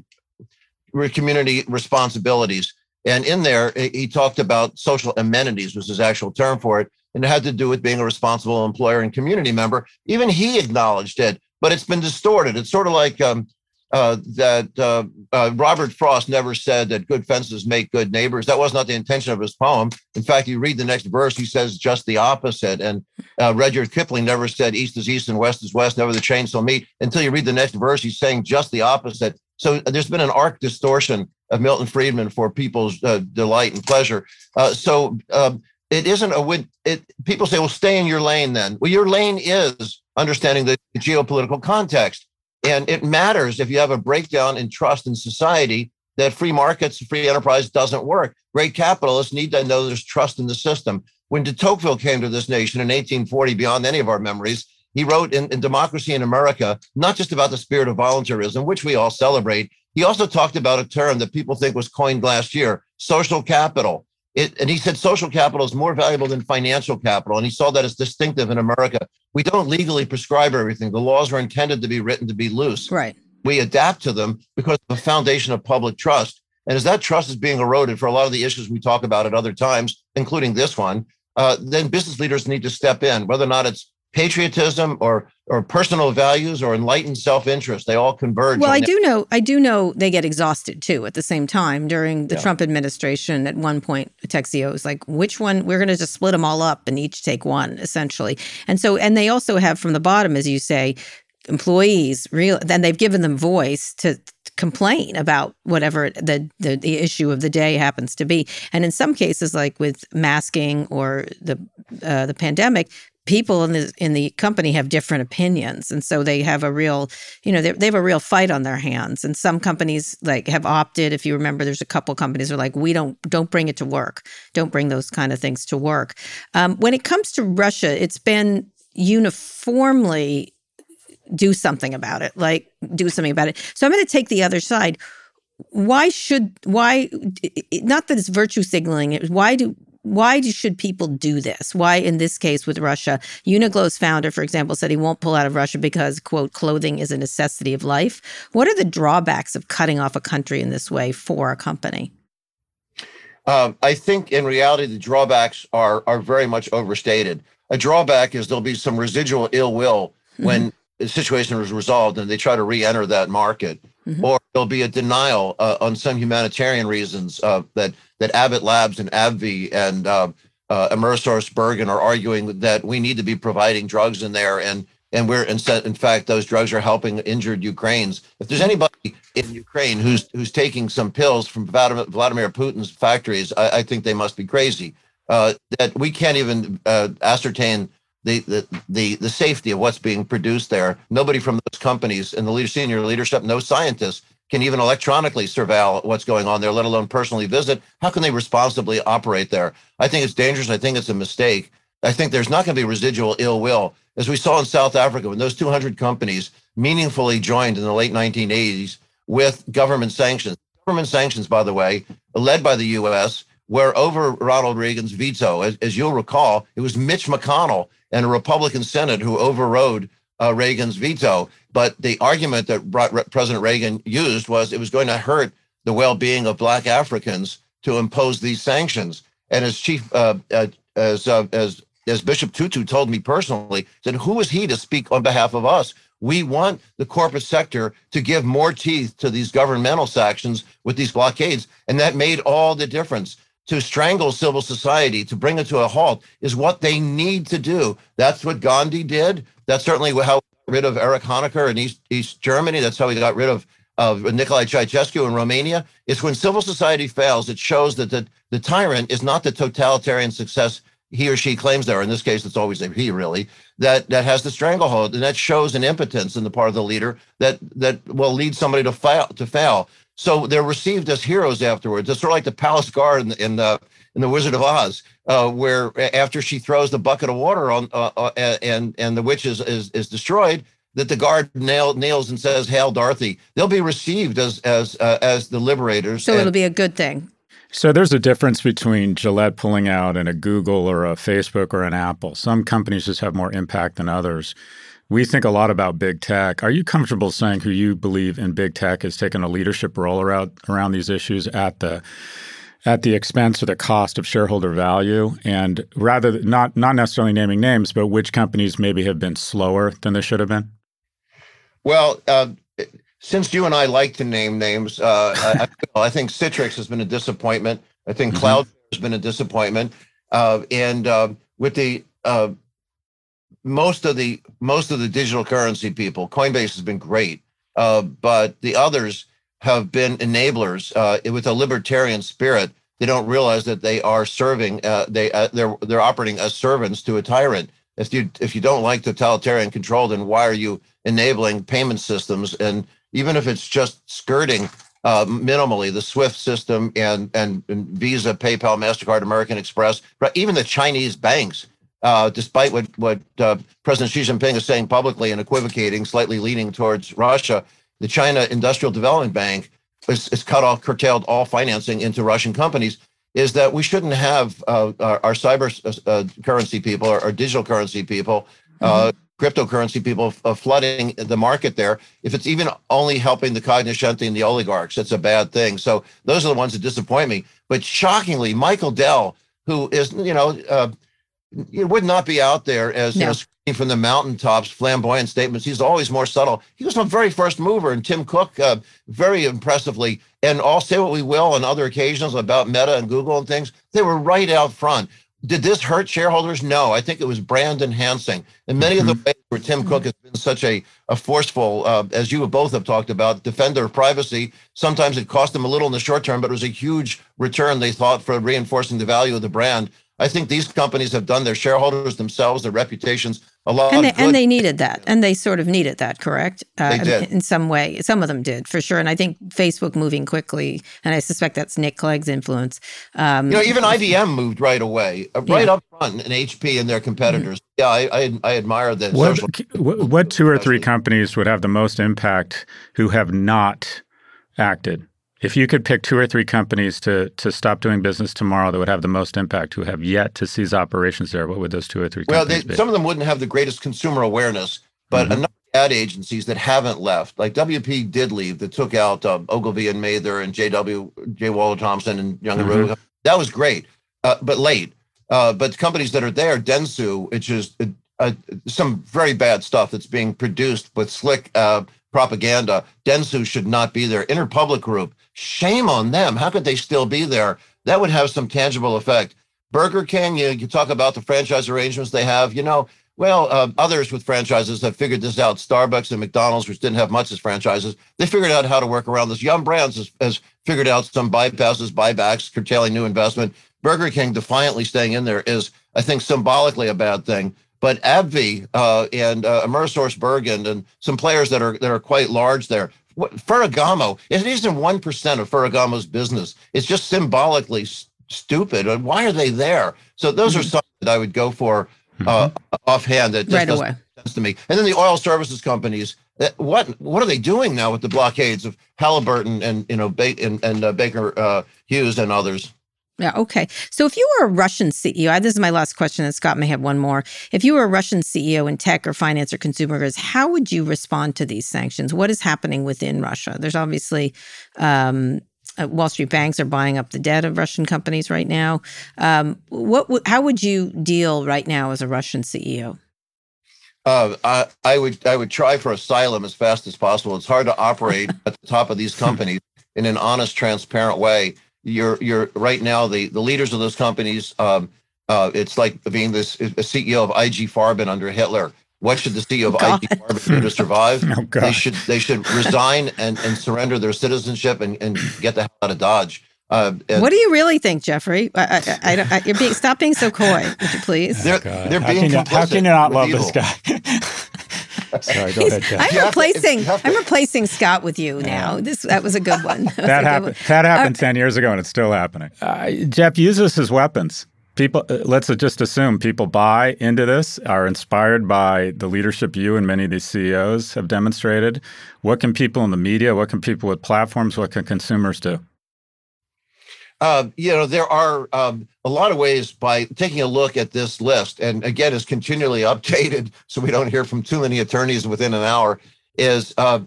community responsibilities. And in there, he talked about social amenities, was his actual term for it. And it had to do with being a responsible employer and community member. Even he acknowledged it, but it's been distorted. It's sort of like um, uh, that uh, uh, Robert Frost never said that good fences make good neighbors. That was not the intention of his poem. In fact, you read the next verse, he says just the opposite. And uh, Rudyard Kipling never said east is east and west is west, never the chains shall meet. Until you read the next verse, he's saying just the opposite. So there's been an arc distortion of Milton Friedman for people's uh, delight and pleasure. Uh, so um, it isn't a win. It, people say, well, stay in your lane then. Well, your lane is understanding the geopolitical context. And it matters if you have a breakdown in trust in society that free markets, free enterprise doesn't work. Great capitalists need to know there's trust in the system. When de Tocqueville came to this nation in 1840, beyond any of our memories, he wrote in, in Democracy in America, not just about the spirit of voluntarism, which we all celebrate. He also talked about a term that people think was coined last year social capital. It, and he said social capital is more valuable than financial capital. And he saw that as distinctive in America. We don't legally prescribe everything. The laws are intended to be written to be loose. Right. We adapt to them because of the foundation of public trust. And as that trust is being eroded for a lot of the issues we talk about at other times, including this one, uh, then business leaders need to step in, whether or not it's patriotism or or personal values or enlightened self-interest. They all converge. Well, I do know I do know they get exhausted too at the same time during the yeah. Trump administration. At one point, Texio was like, "Which one? We're going to just split them all up and each take one, essentially." And so, and they also have from the bottom, as you say, employees. Real, then they've given them voice to complain about whatever the, the, the issue of the day happens to be. And in some cases, like with masking or the uh, the pandemic, people in the in the company have different opinions. And so they have a real you know they have a real fight on their hands. And some companies like have opted if you remember there's a couple companies are like we don't don't bring it to work. Don't bring those kind of things to work. Um, when it comes to russia it's been uniformly do something about it like do something about it. So i'm going to take the other side. Why should why not that it's virtue signaling why do why do, should people do this? Why, in this case with Russia, Uniqlo's founder, for example, said he won't pull out of Russia because, quote, clothing is a necessity of life. What are the drawbacks of cutting off a country in this way for a company? Um, I think in reality, the drawbacks are are very much overstated. A drawback is there'll be some residual ill will when mm-hmm. the situation is resolved and they try to re-enter that market, mm-hmm. or there'll be a denial uh, on some humanitarian reasons uh, that that Abbott Labs and AbbVie and uh, uh, Bergen are arguing that we need to be providing drugs in there, and and we're in, in fact those drugs are helping injured Ukrainians. If there's anybody in Ukraine who's who's taking some pills from Vladimir Putin's factories, I, I think they must be crazy. Uh, that we can't even uh, ascertain the, the the the safety of what's being produced there. Nobody from those companies and the leader, senior leadership, no scientists can even electronically surveil what's going on there, let alone personally visit. How can they responsibly operate there? I think it's dangerous. I think it's a mistake. I think there's not going to be residual ill will. As we saw in South Africa, when those 200 companies meaningfully joined in the late 1980s with government sanctions. Government sanctions, by the way, led by the U.S., were over Ronald Reagan's veto. As, as you'll recall, it was Mitch McConnell and a Republican Senate who overrode uh, Reagan's veto. But the argument that President Reagan used was it was going to hurt the well-being of Black Africans to impose these sanctions. And as chief, uh, uh, as uh, as as Bishop Tutu told me personally, said, "Who is he to speak on behalf of us? We want the corporate sector to give more teeth to these governmental sanctions with these blockades, and that made all the difference." To strangle civil society, to bring it to a halt, is what they need to do. That's what Gandhi did. That's certainly how rid of Erich Honecker in East, East Germany. That's how we got rid of, of Nicolae Ceausescu in Romania. It's when civil society fails, it shows that the, the tyrant is not the totalitarian success he or she claims there. In this case, it's always a he, really, that, that has the stranglehold. And that shows an impotence in the part of the leader that, that will lead somebody to fail. To fail. So they're received as heroes afterwards. It's sort of like the palace guard in the, in the, in the Wizard of Oz, uh, where after she throws the bucket of water on uh, uh, and and the witch is, is, is destroyed, that the guard nail, nails and says, "Hail, Dorothy." They'll be received as as uh, as the liberators. So and, it'll be a good thing. So there's a difference between Gillette pulling out and a Google or a Facebook or an Apple. Some companies just have more impact than others. We think a lot about big tech. Are you comfortable saying who you believe in big tech has taken a leadership role around around these issues at the at the expense or the cost of shareholder value and rather not not necessarily naming names but which companies maybe have been slower than they should have been well uh, since you and i like to name names uh, I, I, think citrix has been a disappointment i think mm-hmm. cloud has been a disappointment uh, and uh, with the uh, most of the most of the digital currency people coinbase has been great uh, but the others have been enablers uh, with a libertarian spirit. They don't realize that they are serving. Uh, they uh, they're they're operating as servants to a tyrant. If you if you don't like totalitarian control, then why are you enabling payment systems? And even if it's just skirting uh, minimally the SWIFT system and, and, and Visa, PayPal, Mastercard, American Express, but even the Chinese banks. Uh, despite what what uh, President Xi Jinping is saying publicly and equivocating, slightly leaning towards Russia, the China Industrial Development Bank has, has cut off, curtailed all financing into Russian companies, is that we shouldn't have uh, our, our, cyber uh, uh currency people, our, our, digital currency people, uh, mm-hmm. cryptocurrency people uh, flooding the market there. If it's even only helping the cognoscenti and the oligarchs, it's a bad thing. So those are the ones that disappoint me. But shockingly, Michael Dell, who is, you know, uh, would not be out there as no. you know, screaming from the mountaintops, flamboyant statements. He's always more subtle. He was a very first mover, and Tim Cook, uh, very impressively, and all say what we will on other occasions about Meta and Google and things, they were right out front. Did this hurt shareholders? No, I think it was brand enhancing. And many mm-hmm. of the ways where Tim Cook has been such a, a forceful, uh, as you both have talked about, defender of privacy, sometimes it cost them a little in the short term, but it was a huge return they thought for reinforcing the value of the brand. I think these companies have done their shareholders themselves, their reputations a lot. And they, and they needed that, and they sort of needed that, correct? Uh, they did. In some way, some of them did for sure. And I think Facebook moving quickly, and I suspect that's Nick Clegg's influence. Um, you know, even IBM moved right away, uh, right yeah. up front, and HP and their competitors. Mm-hmm. Yeah, I, I, I admire that. What, what two or three companies would have the most impact who have not acted? If you could pick two or three companies to to stop doing business tomorrow that would have the most impact, who have yet to cease operations there, what would those two or three? Well, they, some of them wouldn't have the greatest consumer awareness, but mm-hmm. enough ad agencies that haven't left, like WPP did leave, that took out uh, Ogilvy and Mather and JW J. Walter Thompson and Young and mm-hmm. That was great, uh, but late. Uh, but companies that are there, Dentsu, which is uh, uh, some very bad stuff that's being produced with slick uh, propaganda. Dentsu should not be there. Interpublic Group Shame on them. How could they still be there? That would have some tangible effect. Burger King, you, you talk about the franchise arrangements they have. You know, well, uh, others with franchises have figured this out. Starbucks and McDonald's, which didn't have much as franchises, they figured out how to work around this. Yum Brands has, has figured out some bypasses, buybacks, curtailing new investment. Burger King defiantly staying in there is, I think, symbolically a bad thing. But AbbVie uh, and uh, AmerisourceBergen and some players that are that are quite large there Ferragamo, it isn't 1% of Ferragamo's business. It's just symbolically s- stupid. And why are they there? So those mm-hmm. are some that I would go for uh, mm-hmm. offhand that just right doesn't away. make sense to me. And then the oil services companies, uh, what what are they doing now with the blockades of Halliburton and you know ba- and, and uh, Baker uh, Hughes and others? Yeah. Okay. So if you were a Russian CEO, this is my last question, and Scott may have one more. If you were a Russian CEO in tech or finance or consumer goods, how would you respond to these sanctions? What is happening within Russia? There's obviously um, uh, Wall Street banks are buying up the debt of Russian companies right now. Um, what? how would you deal right now as a Russian CEO? Uh, I, I would I would try for asylum as fast as possible. It's hard to operate at the top of these companies in an honest, transparent way you're you're right now the the leaders of those companies. Um, uh, it's like being this a CEO of IG Farben under Hitler. What should the CEO of God. IG Farben do to survive? Oh, they should they should resign and, and surrender their citizenship and, and get the hell out of Dodge. Uh, what do you really think, Jeffrey? I, I, I, I, you're being, stop being so coy, would you please? They're, oh, they're being how can, you, how can you not love evil. this guy? Sorry, go ahead, Jeff. I'm replacing. To, I'm replacing Scott with you now. This that was a good one. That, that happened. That happened uh, ten years ago, and it's still happening. Uh, Jeff, uses his weapons. People, uh, let's just assume people buy into this, are inspired by the leadership you and many of these CEOs have demonstrated. What can people in the media? What can people with platforms? What can consumers do? Uh, you know, there are um, a lot of ways by taking a look at this list, and again, is continually updated, so we don't hear from too many attorneys within an hour. Is uh,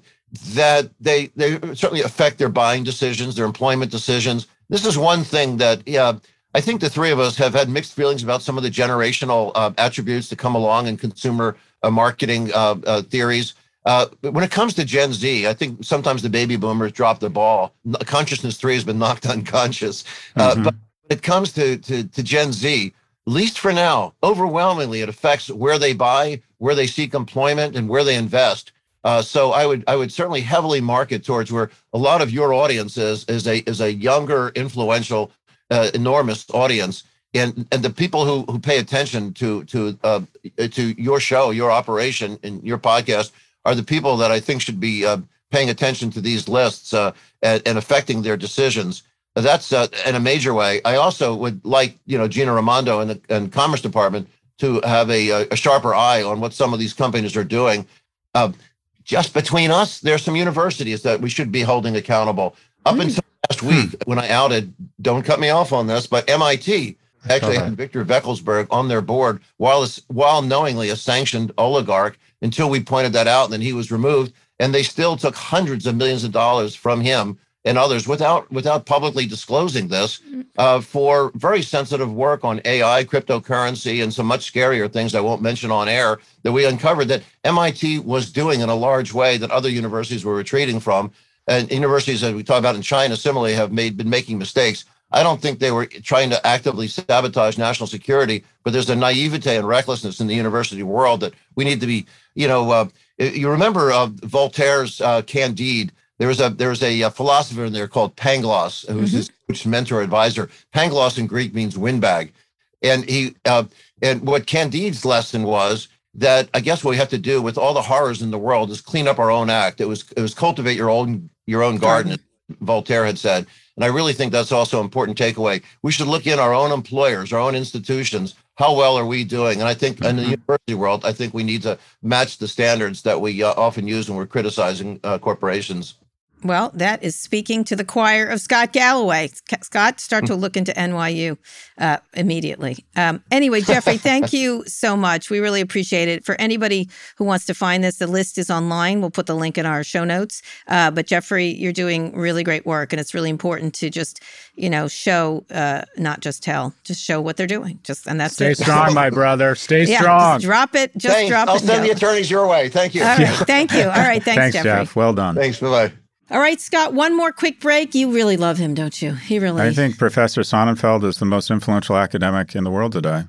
that they they certainly affect their buying decisions, their employment decisions. This is one thing that yeah, I think the three of us have had mixed feelings about some of the generational uh, attributes that come along in consumer uh, marketing uh, uh, theories. Uh, when it comes to Gen Z, I think sometimes the baby boomers drop the ball. Consciousness three has been knocked unconscious. Uh, mm-hmm. But when it comes to, to, to Gen Z, at least for now, overwhelmingly, it affects where they buy, where they seek employment, and where they invest. Uh, so I would I would certainly heavily market towards where a lot of your audience is is a is a younger, influential, uh, enormous audience, and and the people who who pay attention to to uh, to your show, your operation, and your podcast are the people that I think should be uh, paying attention to these lists uh, and, and, affecting their decisions. That's uh, in a major way. I also would like, you know, Gina Raimondo and the and Commerce Department to have a, a, sharper eye on what some of these companies are doing. Uh, just between us, there's some universities that we should be holding accountable. Up mm. until last week, when I outed, don't cut me off on this, but MIT actually had Victor Vekselberg on their board while while knowingly a sanctioned oligarch until we pointed that out and then he was removed and they still took hundreds of millions of dollars from him and others without without publicly disclosing this uh, for very sensitive work on AI, cryptocurrency, and some much scarier things I won't mention on air that we uncovered that MIT was doing in a large way that other universities were retreating from. And universities that we talk about in China similarly have made been making mistakes. I don't think they were trying to actively sabotage national security, but there's a naivete and recklessness in the university world that we need to be, you know, uh, you remember uh, Voltaire's uh, Candide there was a there was a, a uh, philosopher in there called Pangloss, who's mm-hmm. his mentor advisor. Pangloss in Greek means windbag, and he uh, and what Candide's lesson was that I guess what we have to do with all the horrors in the world is clean up our own act. It was it was cultivate your own your own garden. Voltaire had said, and I really think that's also an important takeaway. We should look in our own employers, our own institutions. How well are we doing? And I think in the mm-hmm. university world, I think we need to match the standards that we uh, often use when we're criticizing uh, corporations. Well, that is speaking to the choir of Scott Galloway. Scott, start to look into NYU uh, immediately. Um, anyway, Jeffrey, thank you so much. We really appreciate it. For anybody who wants to find this, the list is online. We'll put the link in our show notes. Uh, but Jeffrey, you're doing really great work, and it's really important to just, you know, show, uh, not just tell, just show what they're doing. Just and that's stay it. strong, my brother. Stay yeah, strong. drop it. Just thanks. drop I'll it. I'll send the attorneys your way. Thank you. All right. Thank you. All right. Thanks, thanks Jeffrey. Jeff. Well done. Thanks. Bye bye. All right, Scott, one more quick break. You really love him, don't you? He really. I think Professor Sonnenfeld is the most influential academic in the world today.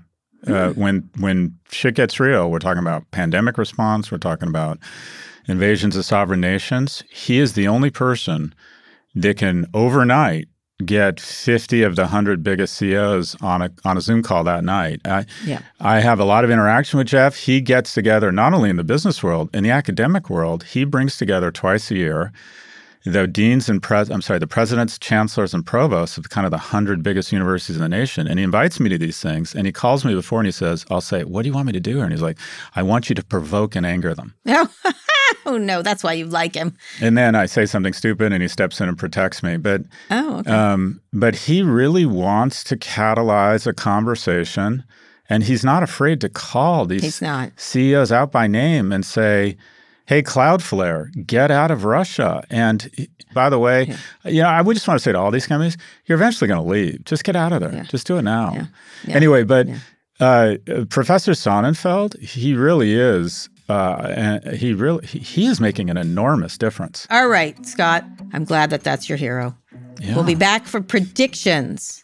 Mm. Uh, hmm. when when shit gets real, we're talking about pandemic response. We're talking about invasions of sovereign nations. He is the only person that can overnight get 50 of the 100 biggest CEOs on a on a Zoom call that night. I, yeah. I have a lot of interaction with Jeff. He gets together not only in the business world, in the academic world, he brings together twice a year the deans and pres I'm sorry, the presidents, chancellors, and provosts of kind of the hundred biggest universities in the nation. And he invites me to these things and he calls me before and he says, I'll say, What do you want me to do? And he's like, I want you to provoke and anger them. oh no, that's why you like him. And then I say something stupid and he steps in and protects me. But oh, okay. um, but he really wants to catalyze a conversation and he's not afraid to call these CEOs out by name and say, hey, Cloudflare, get out of Russia. And by the way, yeah. you know, I would just want to say to all these companies, you're eventually going to leave. Just get out of there. Yeah. Just do it now. Yeah. Anyway, but uh, Professor Sonnenfeld, he really is. Uh, and he really he, he is making an enormous difference. All right, Scott. I'm glad that that's your hero. We'll be back for predictions.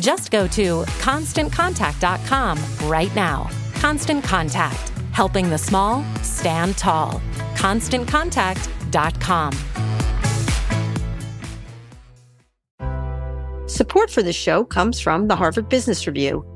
Just go to constantcontact.com right now. Constant Contact, helping the small stand tall. ConstantContact.com. Support for this show comes from the Harvard Business Review.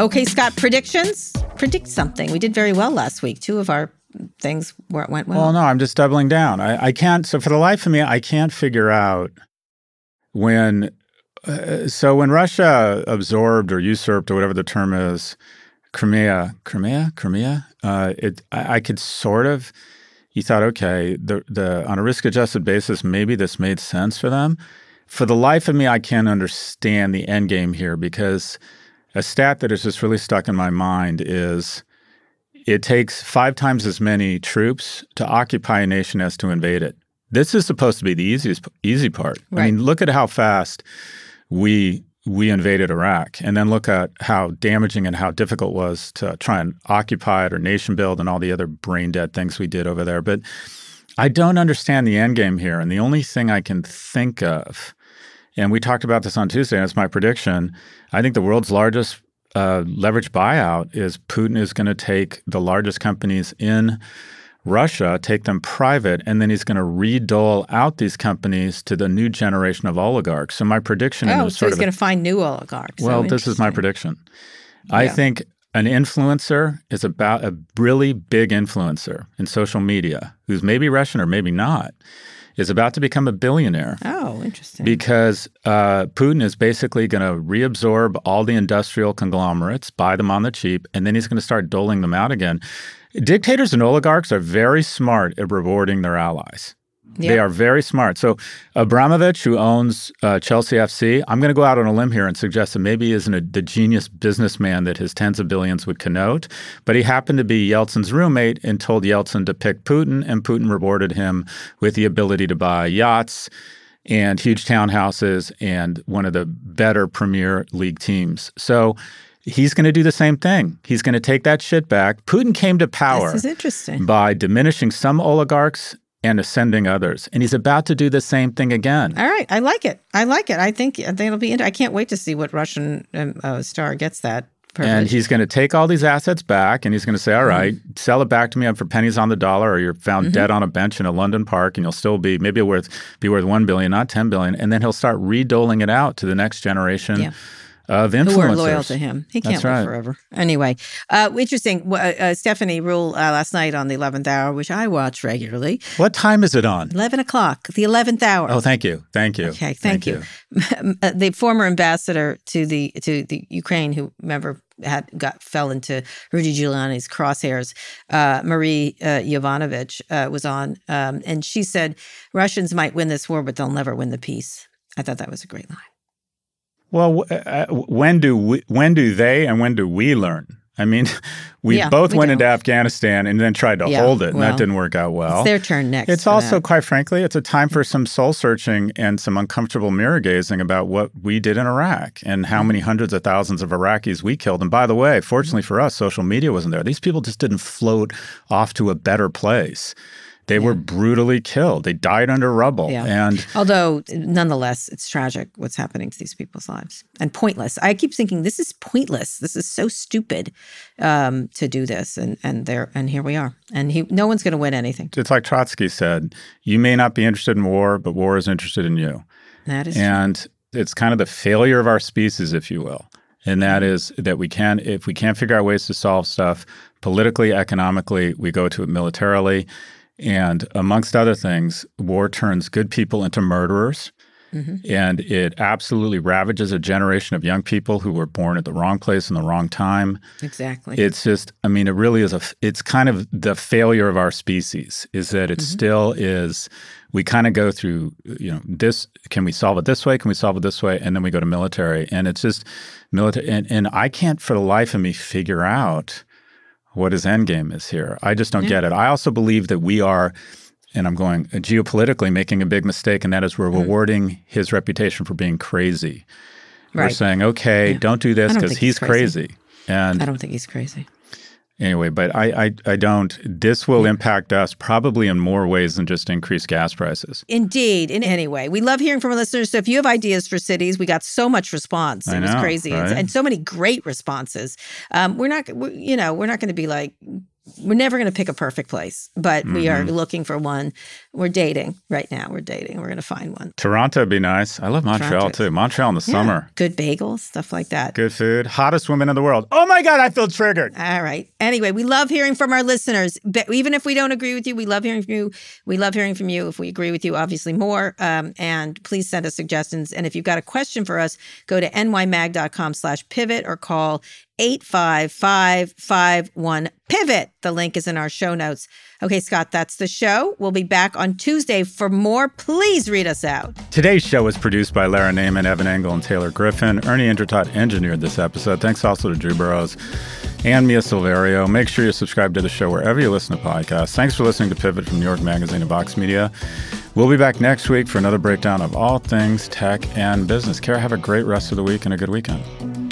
Okay, Scott, predictions? Predict something. We did very well last week. Two of our things went well. Well, no, I'm just doubling down. I, I can't, so for the life of me, I can't figure out when, uh, so when Russia absorbed or usurped or whatever the term is, Crimea, Crimea, Crimea, uh, it, I, I could sort of, you thought, okay, the, the on a risk adjusted basis, maybe this made sense for them. For the life of me, I can't understand the end game here because a stat that has just really stuck in my mind is it takes five times as many troops to occupy a nation as to invade it. This is supposed to be the easiest easy part. Right. I mean, look at how fast we we invaded Iraq, and then look at how damaging and how difficult it was to try and occupy it or nation build and all the other brain dead things we did over there. But I don't understand the end game here, and the only thing I can think of and we talked about this on Tuesday, and it's my prediction. I think the world's largest uh, leverage buyout is Putin is going to take the largest companies in Russia, take them private, and then he's going to redole out these companies to the new generation of oligarchs. So my prediction oh, is so sort he's going to find new oligarchs. well, oh, this is my prediction. I think an influencer is about a really big influencer in social media who's maybe Russian or maybe not is about to become a billionaire Oh, interesting. because uh, Putin is basically going to reabsorb all the industrial conglomerates, buy them on the cheap, and then he's going to start doling them out again. Dictators and oligarchs are very smart at rewarding their allies. They are very smart. So Abramovich, who owns uh, Chelsea FC, I'm going to go out on a limb here and suggest that maybe he isn't a, the genius businessman that his tens of billions would connote, but he happened to be Yeltsin's roommate and told Yeltsin to pick Putin, and Putin rewarded him with the ability to buy yachts and huge townhouses and one of the better Premier League teams. So he's going to do the same thing. He's going to take that shit back. Putin came to power This is interesting. by diminishing some oligarchs and ascending others. And he's about to do the same thing again. All right, I like it. I like it. I think it'll be. I can't wait to see what Russian um, uh, star gets that. And he's going to take all these assets back and he's going to say, Mm-hmm. all right, sell it back to me for pennies on the dollar, or you're found Mhm. dead on a bench in a London park and you'll still be maybe worth be worth one billion, not ten billion. And then he'll start redoling it out to the next generation Yeah. Of influencers. who are loyal to him. He can't That's live right. forever. Anyway, uh, interesting. Uh, uh, Stephanie Ruhle uh, last night on the 11th hour, which I watch regularly. What time is it on? 11 o'clock, the 11th hour. Oh, thank you. Thank you. Okay, thank, you. Uh, the former ambassador to the to the Ukraine, who remember had got fell into Rudy Giuliani's crosshairs, uh, Marie uh, Yovanovitch uh, was on, um, and she said Russians might win this war, but they'll never win the peace. I thought that was a great line. Well, uh, uh when do we, when do they and when do we learn? I mean, we Yeah, both we went don't. into Afghanistan and then tried to Yeah, hold it, and well, that didn't work out well. it's their turn next. It's also, that. quite frankly, it's a time for some soul searching and some uncomfortable mirror gazing about what we did in Iraq and how mm. many hundreds of thousands of Iraqis we killed. And by the way, fortunately mm. for us, social media wasn't there. These people just didn't float off to a better place. They were brutally killed. They died under rubble. Yeah. And Although, nonetheless, it's tragic what's happening to these people's lives and pointless. I keep thinking this is pointless. This is so stupid um, to do this, and and there and here we are. And he, no one's going to win anything. it's like Trotsky said you may not be interested in war, but war is interested in you. That is and it's kind of the failure of our species, if you will. And that is that we can, if we can't figure out ways to solve stuff politically, economically, we go to it militarily. And amongst other things, war turns good people into murderers. Mhm. And it absolutely ravages a generation of young people who were born at the wrong place in the wrong time. exactly. It's just, I mean, it really is a, it's kind of the failure of our species is that it still is, we kind of go through, you know, this, can we solve it this way? Can we solve it this way? And then we go to military. And it's just military. And, and I can't for the life of me figure out what his end game is here. I just don't Yeah. get it. I also believe that we are, and I'm going uh, geopolitically making a big mistake, and that is we're rewarding his reputation for being crazy. We're saying, okay, Yeah. don't do this because he's he's crazy. crazy. And I don't think he's crazy. Anyway, but I, I, I don't. This will impact us probably in more ways than just increased gas prices. Indeed. In any way, we love hearing from our listeners. So if you have ideas for cities, we got so much response. It I was crazy, right? and, and so many great responses. Um, we're not, we, you know, we're not going to be like. We're never going to pick a perfect place, but we are Mhm. looking for one. We're dating right now. We're dating. We're going to find one. Toronto would be nice. I love Montreal Toronto. too. Montreal in the Yeah. summer. Good bagels, stuff like that. Good food. Hottest women in the world. Oh my God, I feel triggered. All right. Anyway, we love hearing from our listeners. But even if we don't agree with you, we love hearing from you. We love hearing from you. If we agree with you, obviously more. Um, and please send us suggestions. And if you've got a question for us, go to nymag.com slash pivot or call 85551 pivot. The link is in our show notes. Okay, Scott, that's the show. We'll be back on Tuesday for more. Please read us out. Today's show was produced by Lara Naaman, Evan Engel, and Taylor Griffin. Ernie Indradat engineered this episode. Thanks also to Drew Burrows and Mia Silverio. Make sure you subscribe to the show wherever you listen to podcasts. Thanks for listening to Pivot from New York Magazine and Vox Media. We'll be back next week for another breakdown of all things tech and business. Kara, have a great rest of the week and a good weekend.